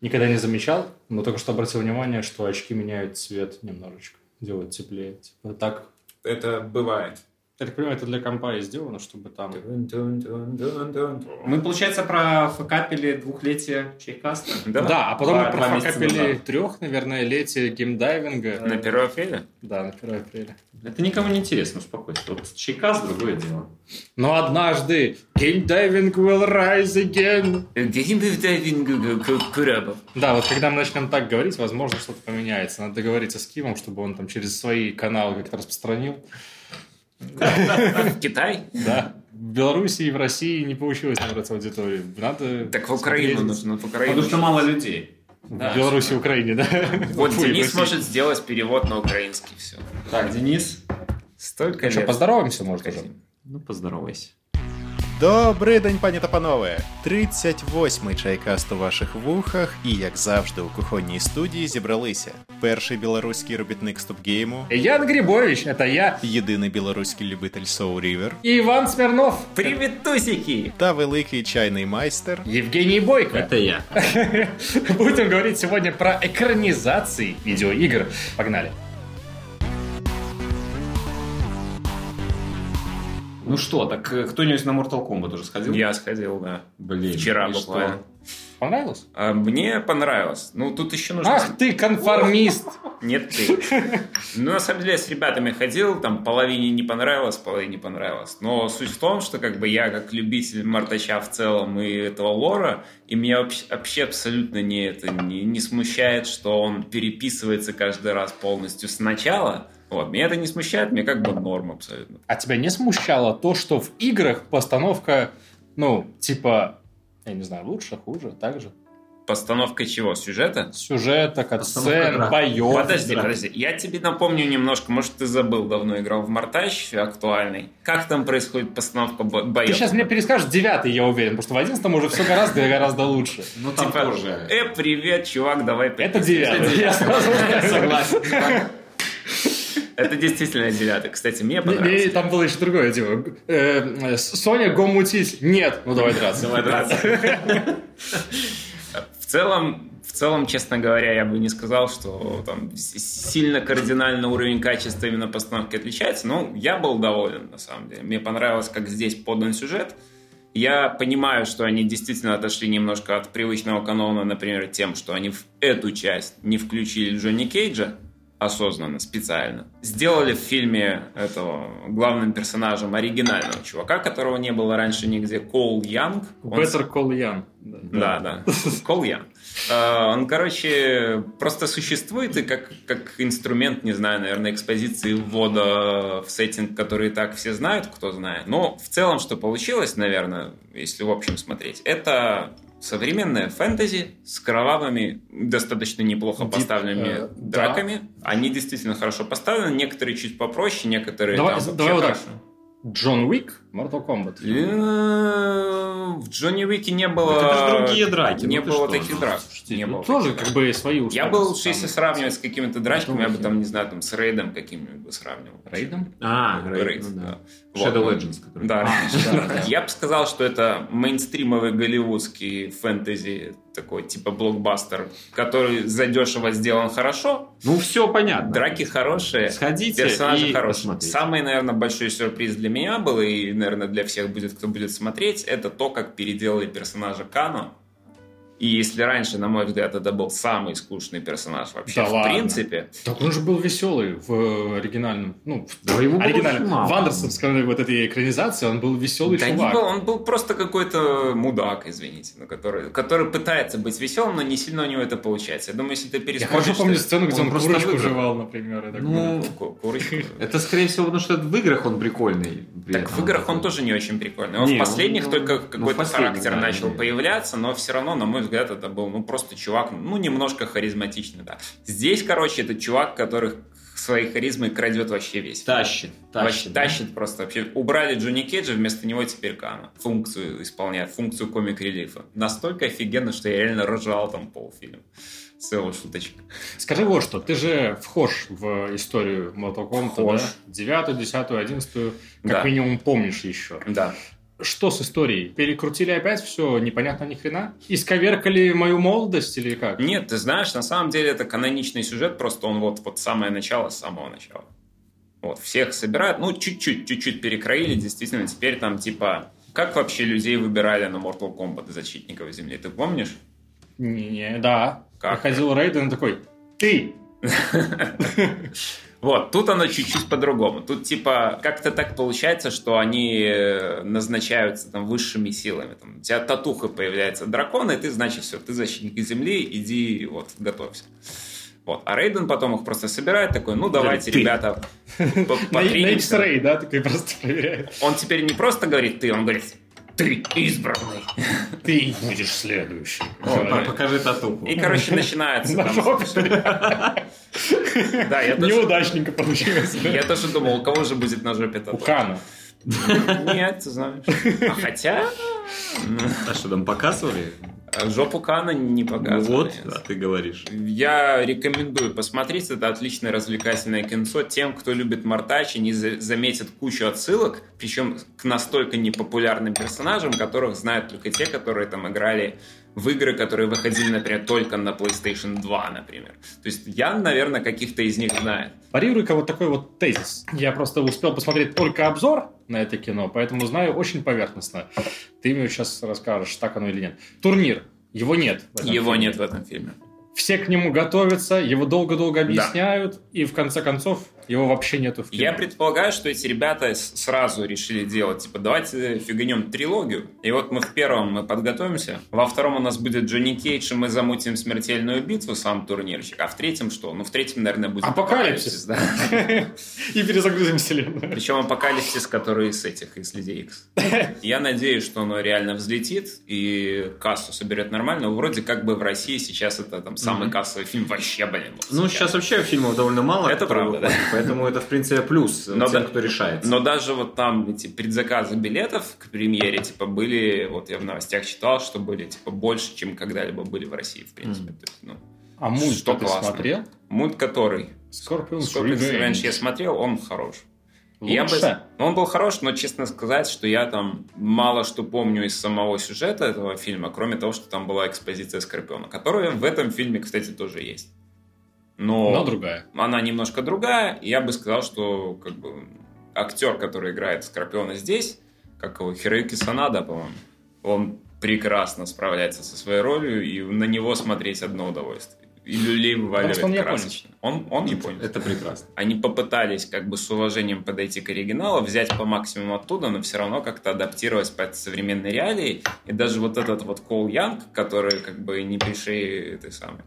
Никогда не замечал, но только что обратил внимание, что очки меняют цвет немножечко, делают теплее. Типа так. Это бывает. Я так понимаю, это для компа и сделано, чтобы там... Мы, получается, профокапили двухлетие чайкаста. Да, да а потом Два- мы назад. трех, наверное, летие геймдайвинга. На 1 апреля? Да, на 1 апреля. Это никому не интересно, успокойся. Вот чайкаст другое дело. Но однажды геймдайвинг will rise again. Курабов. Да, вот когда мы начнем так говорить, возможно, что-то поменяется. Надо договориться с Кимом, чтобы он там через свои каналы как-то распространил. В Китай? Да. В Беларуси и в России не получилось набрать аудиторию. Надо... Так в Украину смотреть. нужно. В Украину. Потому что мало людей. В Беларуси и Украине, да. Вот Фу, Денис может сделать перевод на украинский. Все. Так, Денис. Столько Что, лет. поздороваемся, может, уже? Ну, поздоровайся. Добрий день, пані та панове! 38-й чайкаст у ваших вухах, і як завжди у кухонній студії зібралися перший білоруський робітник стопгейму, Ян Грибович, это я. єдиний білоруський любитель Soul River И Иван Смирнов. Привет, тусики! та великий чайний майстер. Евгений Бойко. Это я. Будем говорить сегодня про экранизации видеоигр. Погнали. Ну что, так э, кто-нибудь на Mortal Kombat уже сходил? Я сходил, да. Блин. Вчера что? буквально. Понравилось? А мне понравилось. Ну, тут еще нужно... Ах ты, конформист! Нет, ты. Ну, на самом деле, я с ребятами ходил, там половине не понравилось, половине понравилось. Но суть в том, что как бы я как любитель Мартача в целом и этого лора, и меня вообще, вообще абсолютно не, это, не, не смущает, что он переписывается каждый раз полностью сначала. Вот, меня это не смущает, мне как бы норм абсолютно. А тебя не смущало то, что в играх постановка, ну, типа, я не знаю, лучше, хуже, так же? Постановка чего? Сюжета? Сюжета, катсцен, боев. Подожди, подожди. Я тебе напомню немножко, может, ты забыл, давно играл в Мартач актуальный. Как там происходит постановка бо- боев? Ты сейчас мне перескажешь девятый, я уверен, потому что в одиннадцатом уже все гораздо гораздо лучше. Ну, там Типа, тоже. э, привет, чувак, давай Это переписываемся». девятый. Я сразу. Согласен. Это действительно девятый. Кстати, мне Не, понравилось. не, Там было еще другое дело. Э, э, Соня, го мутить. Нет. Ну, давай драться. Давай драться. В целом, в целом, честно говоря, я бы не сказал, что там сильно кардинально уровень качества именно постановки отличается. Но я был доволен, на самом деле. Мне понравилось, как здесь подан сюжет. Я понимаю, что они действительно отошли немножко от привычного канона, например, тем, что они в эту часть не включили Джонни Кейджа осознанно, специально. Сделали в фильме этого главным персонажем оригинального чувака, которого не было раньше нигде, Коул Янг. Он Better Call Young. да, да. Кол Ян. А, Он, короче, просто существует и как, как инструмент, не знаю, наверное, экспозиции ввода в сеттинг, который и так все знают, кто знает. Но в целом, что получилось, наверное, если в общем смотреть, это современная фэнтези с кровавыми, достаточно неплохо Дип, поставленными э, да. драками. Они действительно хорошо поставлены, некоторые чуть попроще, некоторые Давай, там давай хорошо. Джон Уик, Mortal Kombat. Э, В Джонни Уике не было... Это же другие драки, Не ну было что? таких драк. Не Ну, было тоже таких как драк. бы свои Я условия. бы лучше, если сравнивать с какими-то драчками, я бы там, не знаю, там с рейдом каким-нибудь бы сравнивал. Рейдом? А, Рейд, Рейд, ну да. Вот. Shadow Legends, который. Да, да. я бы сказал, что это мейнстримовый голливудский фэнтези, такой типа блокбастер, который задешево сделан хорошо, Ну, все понятно. драки хорошие, Сходите персонажи и хорошие. посмотрите. Самый, наверное, большой сюрприз для меня был, и, наверное, для всех будет, кто будет смотреть, это то, как переделали персонажа Кано. И если раньше, на мой взгляд, это был самый скучный персонаж вообще, Да в ладно. принципе, Так он же был веселый в оригинальном, ну, в Да его оригинальном. В Андерсонской вот этой экранизации он был веселый Да не чувак. был, он был просто какой-то мудак, извините, ну, который, который пытается быть веселым, но не сильно у него это получается. Я думаю, если ты Я пересмотришь... хорошо помню что- сцену, где он он, просто курочку выиграл. жевал, например. Ну, далее. Ку- курочку. Это, скорее всего, потому что в играх он прикольный. при Так в играх он тоже не очень прикольный. Он Не, в последних он- только ну, какой-то характер начал появляться, но все равно, на мой взгляд, это был ну просто чувак, ну немножко харизматичный, да. Здесь, короче, это чувак, который своей харизмой крадет вообще весь. Тащит. Вообще Тащит. да. тащит просто. Вообще убрали Джонни Кейджа, вместо него теперь Кана. Функцию исполняет, функцию комик-релифа. Настолько офигенно, что я реально ржал там полфильма. С его шуточек. Скажи вот что, ты же вхож в историю Mortal Kombat, да? Девятую, десятую, одиннадцатую, как Да. минимум помнишь еще. Да. Что с историей? Перекрутили опять все, непонятно ни хрена? Исковеркали мою молодость или как? Нет, ты знаешь, на самом деле это каноничный сюжет, просто он вот, вот самое начало, с самого начала. Вот, всех собирают, ну, чуть-чуть, чуть-чуть перекроили, действительно, теперь там, типа, как вообще людей выбирали на Mortal Kombat защитников Земли, ты помнишь? Не-не, да. Как? Приходил Рейден и такой, ты! Вот, тут оно чуть-чуть по-другому. Тут, типа, как-то так получается, что они э, назначаются там высшими силами. Там, у тебя татуха появляется дракона, и ты, значит, все, ты защитник Земли, иди, вот, готовься. Вот. А Рейден потом их просто собирает, такой, ну, давайте, Ты. ребята, по- На. X-Ray, да, такой просто проверяет. Он теперь не просто говорит «ты», он говорит «ты избранный». Ты будешь следующий. П- Покажи татуху. И, короче, начинается На. Да, я тоже, Неудачненько получилось. я тоже думал, у кого же будет на жопе У тату? Хана. Нет, ты знаешь. А хотя... А что там показывали? М, Жопу Кана не Ну показывали. вот, а ты говоришь. Я рекомендую посмотреть. Это отличное развлекательное кинцо. Тем, кто любит Мартач, они за- заметят кучу отсылок, причем к настолько непопулярным персонажам, которых знают только те, которые там играли в игры, которые выходили, например, только на PlayStation 2, например. То есть я, наверное, каких-то из них знаю. Парирую-ка вот такой вот тезис. Я просто успел посмотреть только обзор на это кино, поэтому знаю очень поверхностно. Ты мне сейчас расскажешь, так оно или нет. Турнир. Его нет. в этом Его фильме. нет в этом фильме. Все к нему готовятся, его долго-долго объясняют, и в конце концов его вообще нету в кино. Я предполагаю, что эти ребята сразу решили делать, типа, давайте фиганем трилогию. И вот мы в первом мы подготовимся, во втором у нас будет Джонни Кейдж, и мы замутим смертельную битву, сам турнирчик, а в третьем что? Ну, в третьем, наверное, будет Апокалипсис. да. И перезагрузим вселенную. Причем апокалипсис, который из этих, из Людей Икс. Я надеюсь, что оно реально взлетит и кассу соберет нормально. Вроде как бы в России сейчас это там самый кассовый фильм вообще, блин. Ну, сейчас вообще фильмов довольно мало. Это правда, выходят, Поэтому это, в принципе, плюс Но тем, да- кто решается. Но даже вот там эти предзаказы билетов к премьере, типа, были, вот я в новостях читал, что были, типа, больше, чем когда-либо были в России, в принципе. То есть, ну, А мульт Что ты классно. смотрел? мульт который, Scorpion's Scorpion's Revenge. Revenge я смотрел, он хорош. Я бы- Лучше? он был хорош, но честно сказать, что я там мало что помню из самого сюжета этого фильма, кроме того, что там была экспозиция Скорпиона, которая в этом фильме, кстати, тоже есть. Но, Но другая. она немножко другая, я бы сказал, что как бы актер, который играет Скорпиона здесь, как его, Хироюки Санада, по-моему, он прекрасно справляется со своей ролью, и на него смотреть одно удовольствие. И люлей вываливает что он красочно. Он, он японец. Это прекрасно. Они попытались как бы с уважением подойти к оригиналу, взять по максимуму оттуда, но все равно как-то адаптировать под современные реалии. И даже вот этот вот Кол Янг, который как бы не пришей этой самой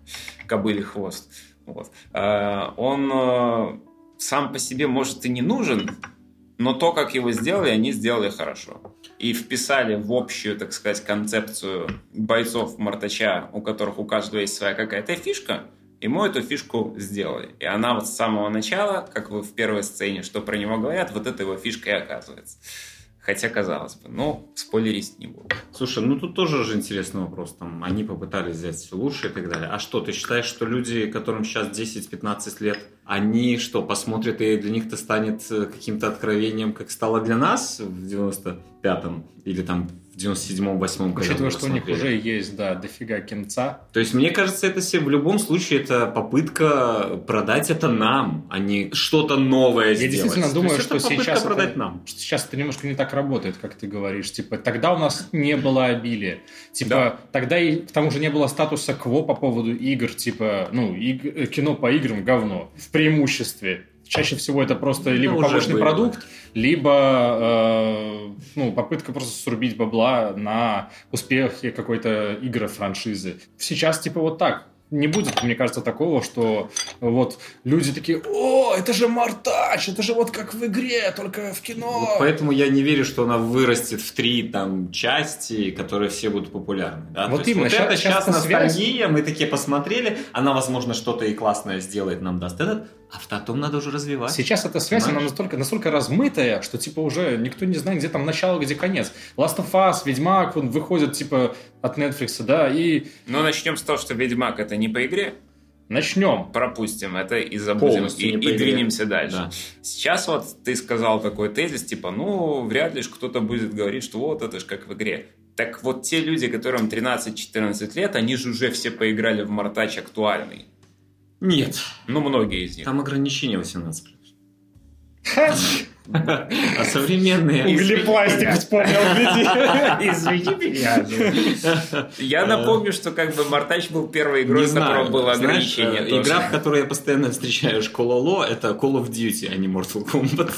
кобыли хвост, вот, э, он э, сам по себе может и не нужен, но то, как его сделали, они сделали хорошо. И вписали в общую, так сказать, концепцию бойцов Мартача, у которых у каждого есть своя какая-то фишка, ему эту фишку сделали. И она вот с самого начала, как вы в первой сцене, что про него говорят, вот это его фишка и оказывается. Хотя, казалось бы, ну, спойлерить не буду. Слушай, ну тут тоже же интересный вопрос. Там, они попытались взять все лучшее и так далее. А что, ты считаешь, что люди, которым сейчас 10-15 лет, они что, посмотрят и для них это станет э, каким-то откровением, как стало для нас в 95-м или там в 97-м, 8-м, когда Учитывая, что у них уже есть, да, дофига кинца. То есть, мне кажется, это все в любом случае это попытка продать это нам, а не что-то новое Я сделать. действительно думаю, есть, что это сейчас продать это, нам. что сейчас это немножко не так работает, как ты говоришь. Типа, тогда у нас не было обилия. Типа, Да. тогда и к тому же не было статуса КВО по поводу игр. Типа, ну, иг- э, кино по играм говно. В преимуществе. Чаще всего это просто Ну, либо побочный было. продукт, либо э, ну, попытка просто срубить бабла на успехе какой-то игры франшизы. Сейчас типа вот так. Не будет, мне кажется, такого, что вот люди такие, о, это же Мартач, это же вот как в игре, только в кино. Вот поэтому я не верю, что она вырастет в три там части, которые все будут популярны. да. Вот То есть именно, Вот щас- это щас сейчас эта связь- ностальгия, мы такие посмотрели, она, возможно, что-то и классное сделает, нам даст этот, а потом надо уже развивать. Сейчас эта связь, она Понимаешь? настолько, настолько размытая, что типа уже никто не знает, где там начало, где конец. Last of Us, Ведьмак, он выходит типа от Netflix, да, и Но начнем с того, что Ведьмак это не по игре. Начнем. Пропустим это и забудем, Полностью и, и двинемся дальше. Да. Сейчас вот ты сказал такой тезис, типа, ну, вряд ли ж кто-то будет говорить, что вот это ж как в игре. Так вот те люди, которым 13-14 лет, они же уже все поиграли в Мартач актуальный. Нет, Ну, многие из них. там ограничение 18 А современные... Углепластик вспомнил. Извини меня. Я напомню, что как бы Мартач был первой игрой, Не в которой знаю. было ограничение. э, игра, в которой я постоянно встречаю школоло, это Call of Duty, а не Mortal Kombat.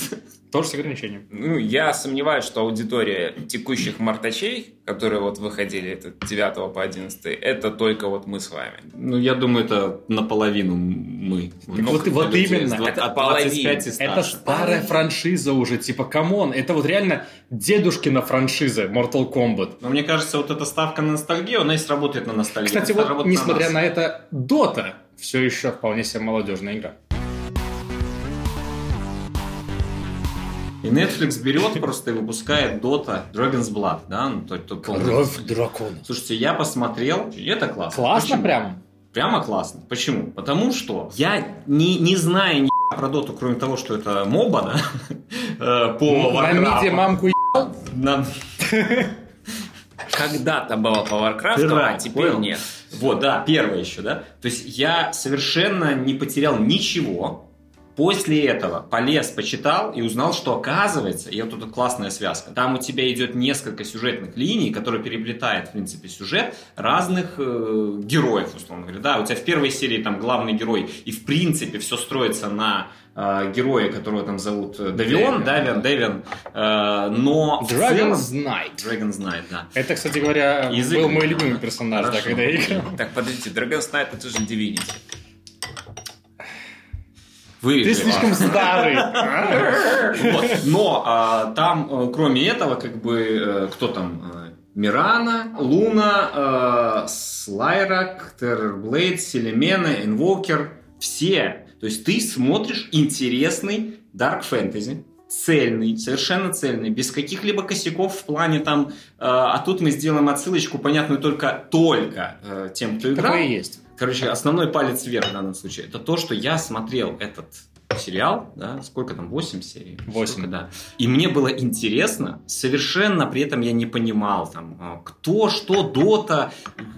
Тоже с ограничением. Ну, я сомневаюсь, что аудитория текущих мартачей, которые вот выходили это 9 по 11, это только вот мы с вами. Ну, я думаю, это наполовину мы. Так вот- вот именно, с два- это от 25 и половина. Это старая франшиза уже, типа, come on, это вот реально дедушкина франшиза Mortal Kombat. Но мне кажется, вот эта ставка на ностальгию, она и сработает на ностальгию. Кстати, вот, несмотря нас. на это, Dota все еще вполне себе молодежная игра. И Netflix берет просто и выпускает Dota Dragon's Blood, да? Ну, то- то- Кровь дракона. Слушайте, я посмотрел, и это классно. Классно Почему? прям? Прямо классно. Почему? Потому что я не, не знаю ни про доту, кроме того, что это моба, да? По На миде мамку Когда-то было по Варкрафту, а теперь понял. нет. Вот, да, первое еще, да. То есть я совершенно не потерял ничего. После этого полез, почитал и узнал, что оказывается, и вот тут классная связка, там у тебя идет несколько сюжетных линий, которые переплетают, в принципе, сюжет разных э, героев, условно говоря. Да, у тебя в первой серии там главный герой, и в принципе все строится на э, герое, которого там зовут э, Давион, Давиан, э, но Dragon's целом- Knight. Dragon's Knight, да. Это, кстати говоря, Язык- был мой любимый персонаж, да, Хорошо. когда я играл. Так, подождите, Dragon's Knight это же Divinity. Вырежи, Ты слишком старый. Вот. Но а, там, э, кроме этого, как бы, э, кто там? э, Мирана, Луна, Слайрак, Террорблейд, Селемена, Инвокер. Все. То есть ты смотришь интересный Dark Fantasy, цельный, совершенно цельный, без каких-либо косяков в плане там, э, а тут мы сделаем отсылочку, понятную только, только э, тем, кто играл. Такое есть. Короче, основной палец вверх в данном случае. Это то, что я смотрел этот сериал, да, сколько там, 8 серий? Восемь. Сколько, да. И мне было интересно, совершенно при этом я не понимал, там, а, кто, что, дота,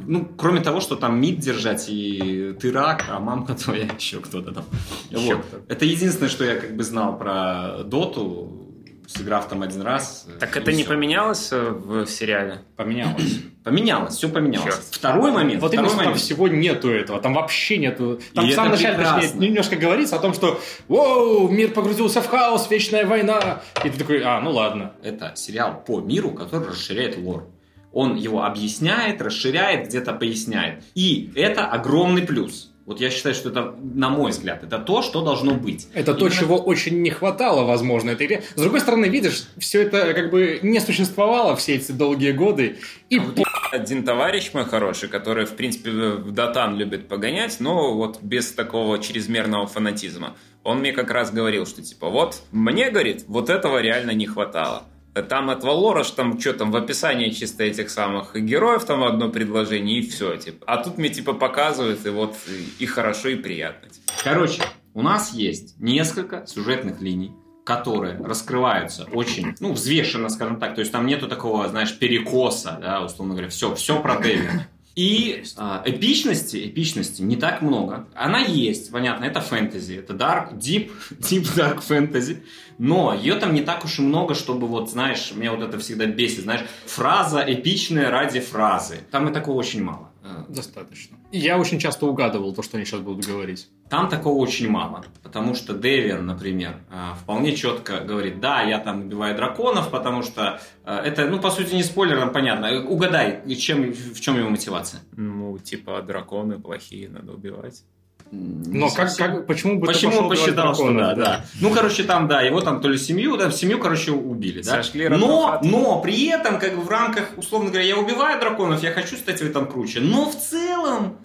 ну, кроме того, что там мид держать, и ты рак, а мамка твоя еще кто-то там. Еще Вот. кто-то. Это единственное, что я как бы знал про доту, сыграв там один раз. э, Так это не всё. поменялось э, в сериале? Поменялось. Поменялось, все поменялось. Чёрт. Второй момент. Вот второй именно, что там момент. всего нету этого, там вообще нету. Там И в самом начале, точнее, немножко говорится о том, что «Воу, мир погрузился в хаос, вечная война!» И ты такой, а, ну ладно. Это сериал по миру, который расширяет лор. Он его объясняет, расширяет, где-то поясняет. И это огромный плюс. Вот я считаю, что это, на мой взгляд, это то, что должно быть. Это то, Именно- чего очень не хватало, возможно, этой игре. С другой стороны, видишь, все это как бы не существовало все эти долгие годы. И Вот Один товарищ мой хороший, который, в принципе, в Дотан любит погонять, но вот без такого чрезмерного фанатизма. Он мне как раз говорил, что типа, вот, мне, говорит, вот этого реально не хватало. Там этого лора, ж там что там в описании чисто этих самых героев там одно предложение и все, типа. А тут мне типа показывают, и вот и, и хорошо, и приятно. типа. Короче, у нас есть несколько сюжетных линий, которые раскрываются очень, ну, взвешенно, скажем так. То есть там нету такого, знаешь, перекоса, да, условно говоря. Все, все про Дэвина. И а, эпичности, эпичности не так много. Она есть, понятно, это фэнтези, это dark, deep, deep dark fantasy. Но ее там не так уж и много, чтобы вот, знаешь, меня вот это всегда бесит, знаешь, фраза эпичная ради фразы. Там и такого очень мало. Э, достаточно. Я очень часто угадывал то, что они сейчас будут говорить. Там такого очень мало, потому что Девиан, например, э, вполне четко говорит, да, я там убиваю драконов, потому что э, это, ну, по сути, не спойлер, там понятно. Угадай, чем, в чем его мотивация? Ну, типа, драконы плохие, надо убивать. Но как, как, почему бы ты Почему пошел он посчитал, что да, да. Ну, короче, там, да, его там то ли семью, да, семью, короче, убили, да. Сожгли но, но при этом, как бы в рамках, условно говоря, я убиваю драконов, я хочу стать в этом круче. Но в целом,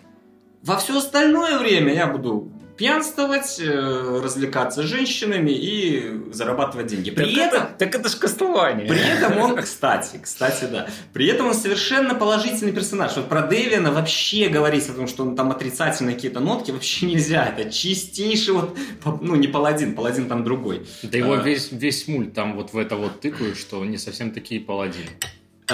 во все остальное время я буду пьянствовать, э, развлекаться с женщинами и зарабатывать деньги. При так, этом, это, так это ж Кастлвания. при этом он, кстати, кстати, да, при этом он совершенно положительный персонаж. Вот про Дэвиана вообще говорить о том, что он там отрицательные какие-то нотки, вообще нельзя. Это чистейший вот, ну, не паладин, паладин там другой. Да его А, весь, весь мульт там вот в это вот тыкают, что не совсем такие паладины.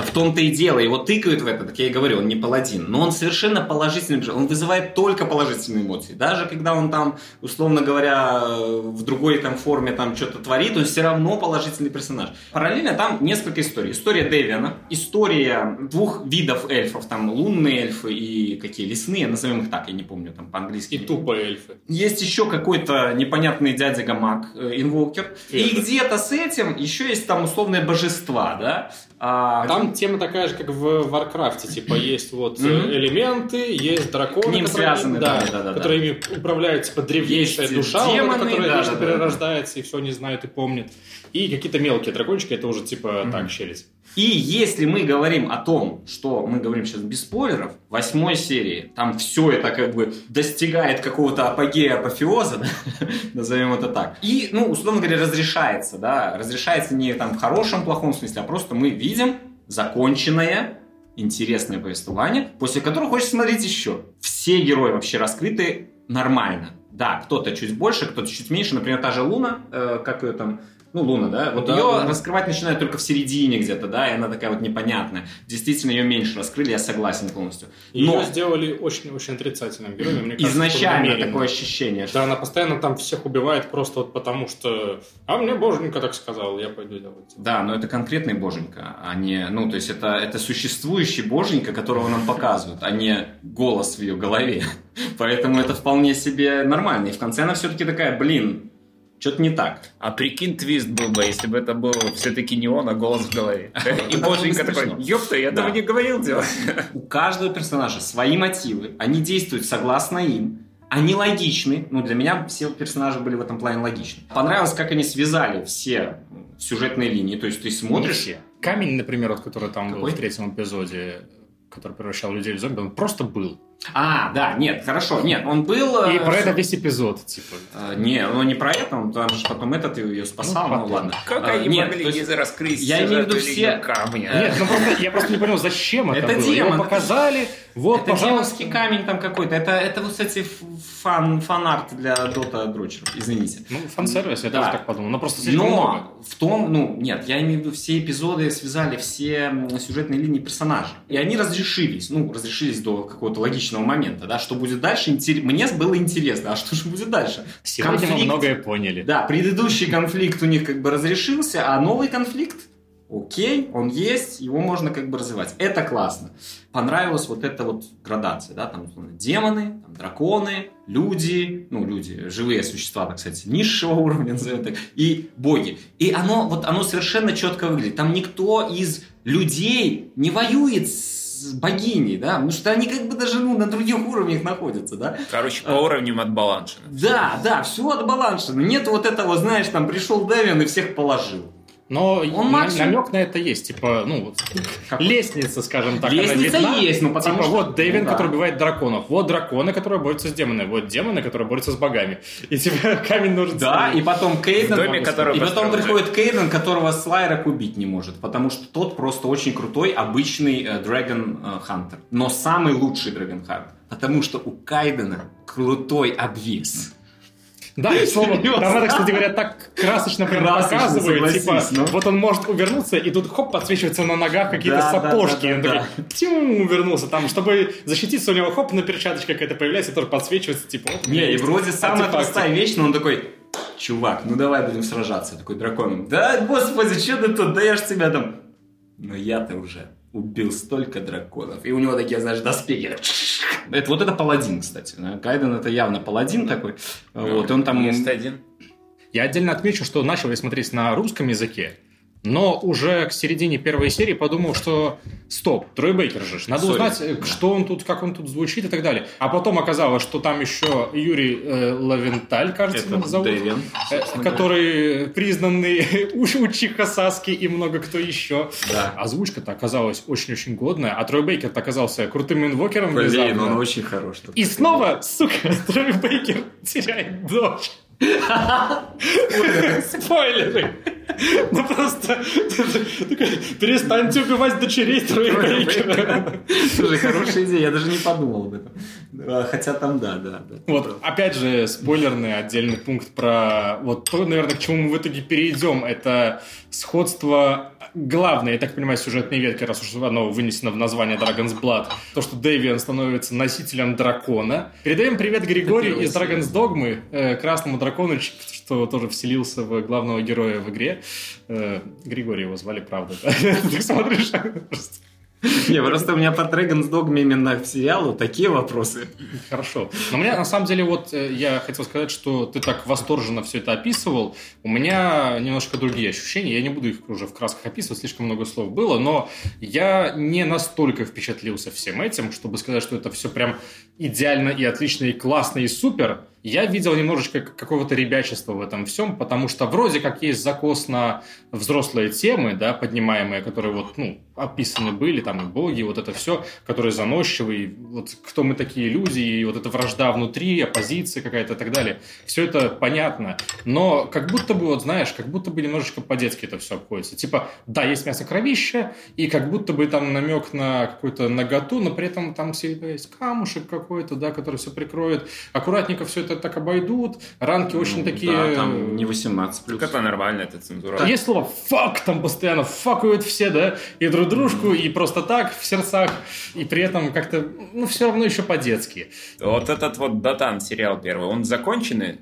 В том-то и дело, его тыкают в это, так я и говорю, он не паладин, но он совершенно положительный, персонаж. он вызывает только положительные эмоции. Даже когда он там, условно говоря, в другой там форме там что-то творит, он все равно положительный персонаж. Параллельно там несколько историй. История Дэвиана, история двух видов эльфов, там лунные эльфы и какие лесные, назовем их так, я не помню, там по-английски. И тупо эльфы. Есть еще какой-то непонятный дядя Гамак, э, инвокер. И Это. где-то с этим еще есть там условные божества, да? А, Там тема такая же, как в Варкрафте, типа есть вот Мгм. элементы, есть драконы, К ним которые- связаны, да, да, да, да, которые ими управляют, типа древнейшая Есть душа, вот демоны, которая да, вечно да, да, перерождается и все не знает и помнит. И какие-то мелкие дракончики, это уже типа так щелить. И если мы говорим о том, что мы говорим сейчас без спойлеров, в восьмой серии там все это как бы достигает какого-то апогея, апофеоза, да, назовем это так. И, ну, условно говоря, разрешается, да, разрешается не там в хорошем, плохом смысле, а просто мы видим законченное, интересное повествование, после которого хочется смотреть еще. Все герои вообще раскрыты нормально. Да, кто-то чуть больше, кто-то чуть меньше. Например, та же Луна, э, как ее там, ну, Луна, да, вот Да, ее да. раскрывать начинают только в середине где-то, да, и она такая вот непонятная. Действительно, ее меньше раскрыли, я согласен полностью. Ее Но сделали очень-очень отрицательным героем. мне кажется, изначально такое ощущение, что Да, она постоянно там всех убивает просто вот потому, что «А мне боженька так сказал, я пойду делать». Да, но это конкретный боженька, а не, ну, то есть это, это существующий боженька, которого нам показывают, а не голос в ее голове. Поэтому это вполне себе нормально. И в конце она все-таки такая, блин, что-то не так. А прикинь, твист был бы, если бы это был все-таки не он, а голос в голове. И боженька такой, ёпта, я этого не говорил делать. У каждого персонажа свои мотивы, они действуют согласно им, они логичны. Ну, для меня все персонажи были в этом плане логичны. Понравилось, как они связали все сюжетные линии. То есть ты смотришь... Камень, например, вот, который там был в третьем эпизоде, который превращал людей в зомби, он просто был. А, да, нет, хорошо, нет, он был... И э, про это весь эпизод, типа. э, Не, ну не про это, он там же потом этот ее спасал, Ну, ну, ладно. Как А, они нет, могли есть не раскрыть я имею в виду все- камня? Нет, ну просто я просто не понял, зачем это, Это было. демон, Его показали, вот, это пожалуйста. демонский камень там какой-то. Это, это вот, кстати, фан, фан-арт для дотадрочеров, извините. Ну, фан-сервис, я Да. тоже так подумал. Но просто слишком много. Но в том, ну, нет, я имею в виду, все эпизоды связали все сюжетные линии персонажей. И они разрешились, ну, разрешились до какого-то логичного момента, да, что будет дальше, интерес- мне было интересно, а что же будет дальше? Сегодня мы Конфликт. многое поняли. Да, предыдущий конфликт у них как бы разрешился, а новый конфликт, окей, он есть, его можно как бы развивать. Это классно. Понравилась вот эта вот градация, да, там условно, демоны, там, драконы, люди, ну, люди, живые существа, так сказать, низшего уровня, назовем так, и боги. И оно, вот оно совершенно четко выглядит. Там никто из людей не воюет с богиней, да, потому что они как бы даже, ну, на других уровнях находятся, да. Короче, по А. уровням отбаланшено. Да, да, все отбаланшено. Нет вот этого, знаешь, там пришел Дэвин и всех положил. Но Он на- максимум- намек на это есть. Типа, ну, вот, Как- лестница, скажем так, Лестница видна. есть, ну потому типа, что- вот Дэвин, ну да. который убивает драконов. Вот драконы, которые борются с демонами. Вот демоны, которые борются с богами. И тебе камень нужен. Да, и потом Кейден... В доме, который и потом приходит Кейден, которого Слайрок убить не может, потому что тот просто очень крутой, обычный э, Dragon э, Hunter. Но самый лучший Dragon Hunter. Потому что у Кайдена крутой обвес. Да, и слово, там это, кстати говоря, так красочно прям Красочно, показывает. Типа, ну. вот он может увернуться, и тут хоп, подсвечиваются на ногах какие-то Да, да, сапожки. да, и он такой, тим, увернулся. Там, чтобы защититься, у него хоп, на перчаточке какая-то появляется, тоже подсвечивается, типа, вот Не, и вроде самая простая вещь, но он такой, чувак, ну давай будем сражаться, такой драконом. Да, господи, что ты тут, да я ж тебя там... Но я-то уже убил столько драконов. И у него такие, знаешь, доспехи. Это, вот это паладин, кстати. да. Кайден это явно паладин такой. Вот, и он там... Есть один. Я отдельно отмечу, что начал я смотреть на русском языке. Но уже к середине первой серии подумал, что стоп, Трой Бейкер же, надо Sorry. узнать, э, что он тут, как он тут звучит и так далее. А потом оказалось, что там еще Юрий э, Лавенталь, кажется, Это зовут. Дэвин, Э, который признанный уч- учиха Саски и много кто еще. Да. Озвучка-то оказалась очень-очень годная, а Трой Бейкер оказался крутым инвокером. Блин, внезапно. он очень хорош. И снова, сука, Трой Бейкер теряет дочь. Спойлеры. Ну просто перестаньте убивать дочерей Трой Бейкера. Слушай, хорошая идея, я даже не подумал об этом. А, Хотя там да, да. да. Вот, опять же, спойлерный отдельный пункт про вот то, наверное, к чему мы в итоге перейдем, это сходство главное, я так понимаю, сюжетной ветки, раз уж оно вынесено в название Dragon's Blood, то, что Дэвиан становится носителем дракона. Передаем привет Григорию из Dragon's Dogma, э, красному дракону, что тоже вселился в главного героя в игре. Э, Григория его звали, правда. да? Ты смотришь, просто Не, просто у меня по Dragon's Dogma именно к сериалу такие вопросы. Хорошо. Но у меня, на самом деле, вот э, я хотел сказать, что ты так восторженно все это описывал. У меня немножко другие ощущения. Я не буду их уже в красках описывать, слишком много слов было, но я не настолько впечатлился всем этим, чтобы сказать, что это все прям идеально и отлично, и классно, и супер. Я видел немножечко какого-то ребячества в этом всем, потому что вроде как есть закос на взрослые темы, да, поднимаемые, которые вот, ну, описаны были, там, и боги, вот это все, которые заносчивые, вот кто мы такие люди, и вот эта вражда внутри, оппозиция какая-то и так далее. Все это понятно, но как будто бы, вот знаешь, как будто бы немножечко по-детски это все обходится. Типа, да, есть мясо кровища, и как будто бы там намек на какую-то наготу, но при этом там всегда есть камушек какой-то, да, который все прикроет. Аккуратненько все это так обойдут, ранки очень Ну, такие... Да, там не 18 плюс. Это нормально, это цензура. Есть слово «фак», там постоянно факают все, да, и друг дружку, и просто так, в сердцах, и при этом как-то, ну, все равно еще по-детски. Вот этот вот Датан сериал первый, он законченный?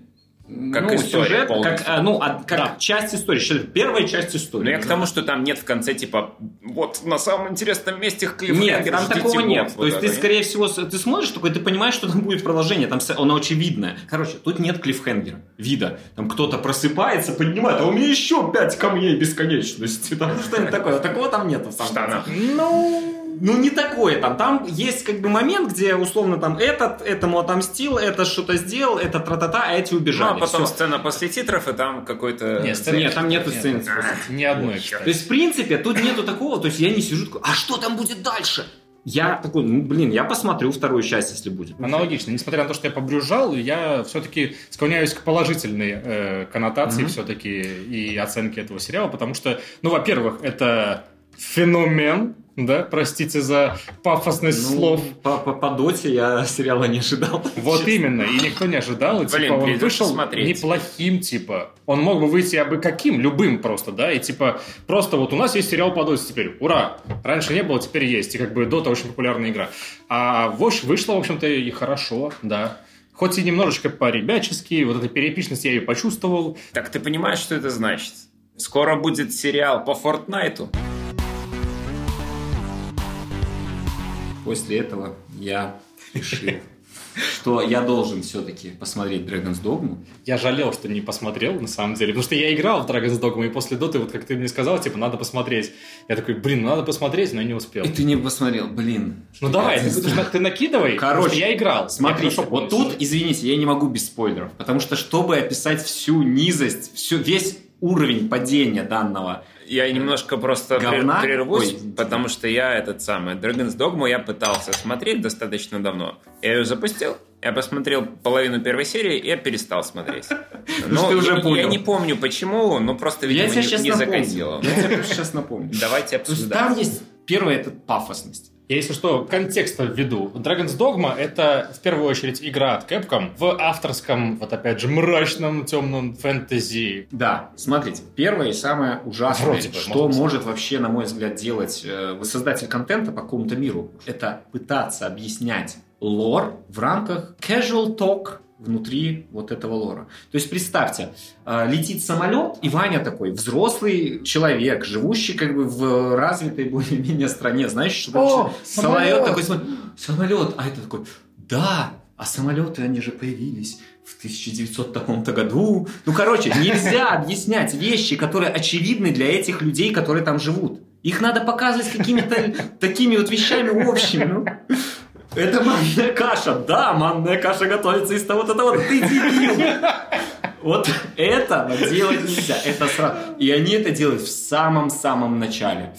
Как ну, история сюжет, полностью. как, ну, а, как часть истории. Первая часть истории. Но Ну, я к тому, что там нет в конце, типа, вот на самом интересном месте Нет, там такого нет. Вот То есть это, ты, скорее всего, ты смотришь такой, ты понимаешь, что там будет продолжение, там оно очевидное. Короче, тут нет клиффхенгера, вида. Там кто-то просыпается, поднимает, а у меня еще пять камней бесконечности. Там что-нибудь такое. Такого там нет в самом Штанах. Ну, Ну, не такое там. Там есть как бы момент, где условно там этот этому отомстил, это что-то сделал, это тра-та-та, а эти Ну, убежали. а потом Всё. сцена после титров, и там какой-то... Нет, сцены- Нет, там нету Нет. сцены. ни одной, кстати. То есть, в принципе, тут нету такого, то есть я не сижу такой, а что там будет дальше? Я такой, ну, блин, я посмотрю вторую часть, если будет. Аналогично. Несмотря на то, что я побрюзжал, я все-таки склоняюсь к положительной э, коннотации Мгм. все-таки и оценке этого сериала, потому что, ну, во-первых, это феномен, да, простите за пафосность Ну, слов. По, по, по доте я сериала не ожидал. Вот Честно. именно, и никто не ожидал, и Блин, типа он вышел смотреть. неплохим, типа. Он мог бы выйти абы каким, любым просто, да, и типа просто вот у нас есть сериал по доте теперь, ура! Раньше не было, теперь есть, и как бы дота очень популярная игра. А Вош вышло, в общем-то, и хорошо, да. Хоть и немножечко по-ребячески, вот эта перепичность я ее почувствовал. Так ты понимаешь, что это значит? Скоро будет сериал по Фортнайту. После этого я решил, что я должен все-таки посмотреть Dragon's Dogma. Я жалел, что не посмотрел, на самом деле, потому что я играл в Dragon's Dogma, и после доты, вот как ты мне сказал, типа, надо посмотреть. Я такой, блин, ну надо посмотреть, но я не успел. И ты не посмотрел, блин. Ну давай, ты, ты- ты накидывай, Короче, я играл. Смотрите, Я вот тут, извините, я не могу без спойлеров, потому что чтобы описать всю низость, всю, весь уровень падения данного Я немножко просто Говна? прервусь, Ой. потому что я этот самый Dragon's Dogma я пытался смотреть достаточно давно. Я ее запустил, я посмотрел половину первой серии, и я перестал смотреть. Но ты уже я, понял. я не помню почему, но просто, видимо, я не, сейчас не напомню. закатило. Я тебе сейчас напомню. Давайте обсуждать. там есть первое это пафосность. Я, если что, контекста введу. Dragon's Dogma — это, в первую очередь, игра от Capcom в авторском, вот опять же, мрачном, темном фэнтези. Да, смотрите, первое и самое ужасное, Вроде бы, что может вообще, на мой взгляд, делать э, создатель контента по какому-то миру, это пытаться объяснять лор в рамках casual talk внутри вот этого лора. То есть представьте, э, летит самолет, и Ваня такой взрослый человек, живущий как бы в развитой более-менее стране, знаешь, что О, самолет самолет! такой самолет, а это такой, да, а самолеты, они же появились в 1900 таком-то году. Ну, короче, нельзя объяснять вещи, которые очевидны для этих людей, которые там живут. Их надо показывать какими-то такими вот вещами общими. Ну. Это манная каша. Да, манная каша готовится из того-то того. Ты дебил. Вот этого делать нельзя. Это сразу. И они это делают в самом-самом начале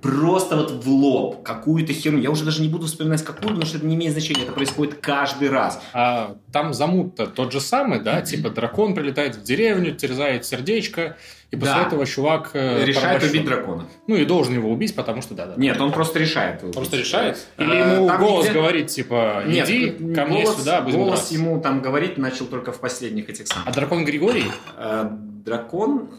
просто вот в лоб какую-то херню. Я уже даже не буду вспоминать какую, потому что это не имеет значения. Это происходит каждый раз. А там замут-то тот же самый, да? Типа дракон прилетает в деревню, терзает сердечко, и после Да. этого чувак... э, Решает убить дракона. Ну и должен его убить, потому что да-да. Нет, он просто решает. его Просто решает? Или Э, ему там голос нельзя- говорит, типа, Нет, иди г- ко мне голос- сюда, будем Голос драться. ему там говорить начал только в последних этих А самых. дракон Григорий? Э, дракон...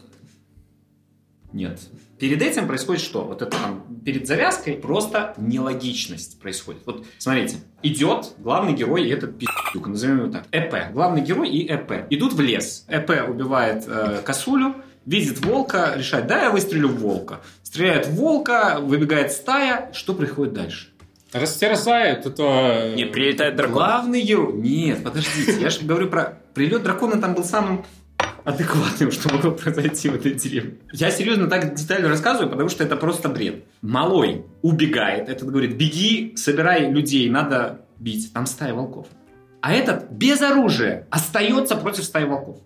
Нет. Перед этим происходит что? Вот это там, перед завязкой просто нелогичность происходит. Вот, смотрите, идет главный герой и этот пи***юк, назовем его так. ЭП. Главный герой и ЭП. Идут в лес. ЭП убивает э, косулю, видит волка, решает, да, я выстрелю в волка. Стреляет в волка, выбегает стая. Что происходит дальше? Растерзает это... Не, прилетает дракон. Главный герой... Нет, подождите, я же говорю про... Прилет дракона там был самым адекватным, что могло произойти в этой деревне. Я серьезно так детально рассказываю, потому что это просто бред. Малой убегает, этот говорит, беги, собирай людей, надо бить. Там стая волков. А этот без оружия остается против стаи волков.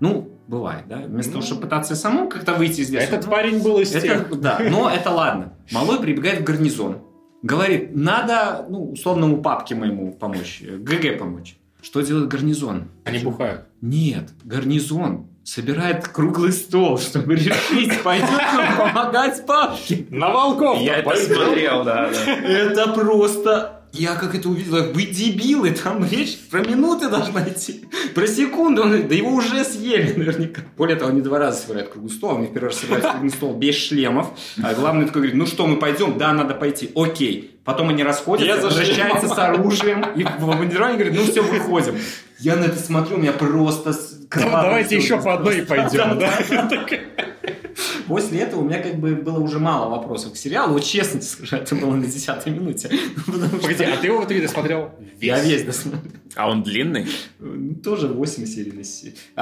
Ну, бывает, да? Вместо того, чтобы пытаться самому как-то выйти из леса. Этот ну, парень был из это, тех. да, но это ладно. Малой прибегает в гарнизон. Говорит, надо, ну, условному папке моему помочь, э, ГГ помочь. Что делает гарнизон? Они бухают. Нет, гарнизон собирает круглый стол, чтобы решить, пойдет нам помогать папке. На волков! Я это смотрел, да, да. Это просто... Я как это увидел, я, вы дебилы, там речь про минуты должна идти. Про секунду, он говорит, да его уже съели наверняка. Более того, они два раза собирают круглый стол, они в первый раз собирают круглый стол без шлемов. А главный такой говорит, ну что, мы пойдем? Да, надо пойти. Окей. Потом они расходятся, Я возвращаются с оружием, и в командирование говорит, ну все, выходим. Я на это смотрю, у меня просто... Ну, давайте еще по одной пойдем, да? После этого у меня как бы было уже мало вопросов к сериалу. Вот честно скажу, это было на десятой минуте. Ну, потому что Погоди, а ты его в итоге досмотрел Я весь досмотрел. А он длинный? Тоже 8 серий на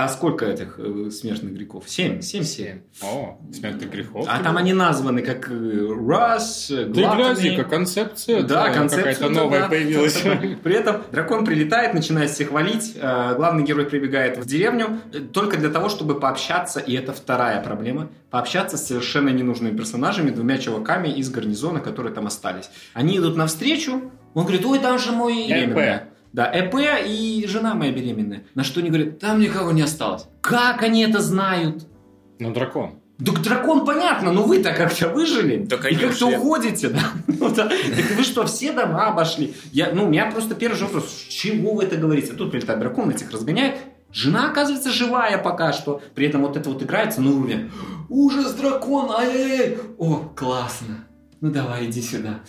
А сколько этих э, смертных грехов? 7. 7 серий. О, смертных грехов. А там они названы как раз, главный. гляди, концепция Да, концепция какая-то новая да. появилась. При этом дракон прилетает, начинает всех валить. э, Главный герой прибегает в деревню э, только для того, чтобы пообщаться, и это вторая проблема, пообщаться с совершенно ненужными персонажами, двумя чуваками из гарнизона, которые там остались. Они идут навстречу, он говорит, ой, там же мой... ЭП. Беременная». Да, ЭП и жена моя беременная. На что они говорят, там никого не осталось. Как они это знают? Ну, дракон. Так дракон понятно, но вы-то как-то выжили. Так и они как-то уходите, да? Ну да. Так вы что, все дома обошли? Я, ну, у меня просто первый же вопрос, с чего вы это говорите? Тут прилетает дракон, этих разгоняет. Жена, оказывается, живая пока что. При этом вот это вот играется на уровне «Ужас, дракон! Ай-яй-яй!» О, классно. Ну давай, иди сюда.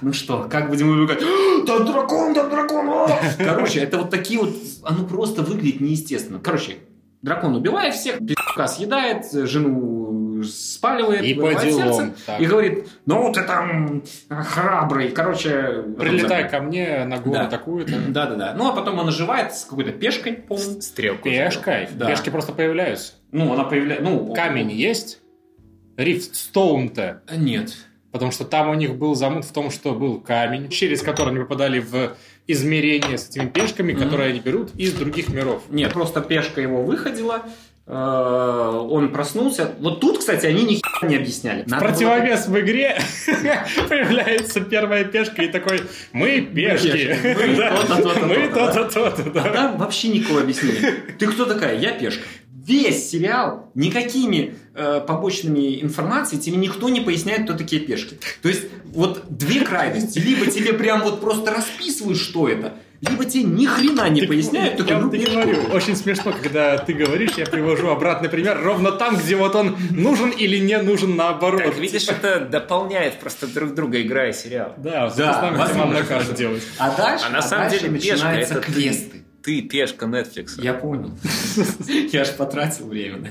Ну что, как будем убегать? Там дракон, там дракон! а!» Короче, это вот такие вот... Оно просто выглядит неестественно. Короче, дракон убивает всех, пи***ка съедает, жену спаливает, И по делам. сердце, Так. и говорит, ну ты там храбрый. Короче... Прилетай ко мне на гору Да. такую-то. Да-да-да. Ну, а потом он оживает с какой-то пешкой, по-моему. Стрелку. Пешкой. Да. Пешки просто появляются. Ну, она появляется... Ну, Камень есть? Рифтстоун-то. Нет. Потому что там у них был замут в том, что был камень, через который они попадали в измерение с этими пешками, Мгм. которые они берут из других миров. Нет, просто пешка его выходила, э, он проснулся. Вот тут, кстати, они ни не объясняли. Надо было- Противовес в игре появляется первая пешка и такой «Мы пешки». Мы то-то, то-то, то-то. А там вообще никакого объяснения. Ты кто такая? Я пешка. Весь сериал никакими э, побочными информацией тебе никто не поясняет, кто такие пешки. То есть вот две крайности. Либо тебе прям вот просто расписывают, что это, либо тебе ни хрена не поясняют. Такой, Я ну, говорю, очень смешно, когда ты говоришь, я привожу обратный пример ровно там, где вот он нужен или не нужен наоборот. Так, видишь, это дополняет просто друг друга, игра и сериал. Да, Да, с нами возможно. каждый делать. А дальше, А на самом дальше деле начинаются это ты. квесты. Ты пешка Netflix. Я понял. Я ж потратил время.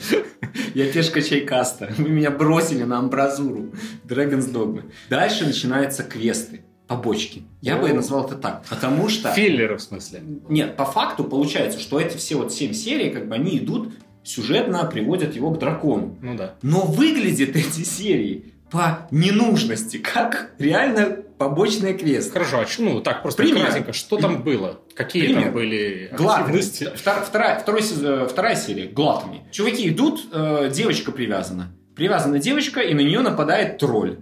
Я пешка чайкаста. Вы меня бросили на амбразуру. Dragon's Dogma. Дальше начинаются квесты. побочки. Я бы назвал это так. Потому что... Филлеры, в смысле. Нет, по факту получается, что эти все вот семь серий, как бы они идут сюжетно, приводят его к дракону. Ну да. Но выглядят эти серии по ненужности, как реально побочные квесты. Хорошо, а чё, ну так просто Пример. кратенько, что там было? Какие Пример. там были активности? втор- вторая, второй вторая серия, Глатами. Чуваки идут, э, девочка привязана. Привязана девочка, и на нее нападает тролль.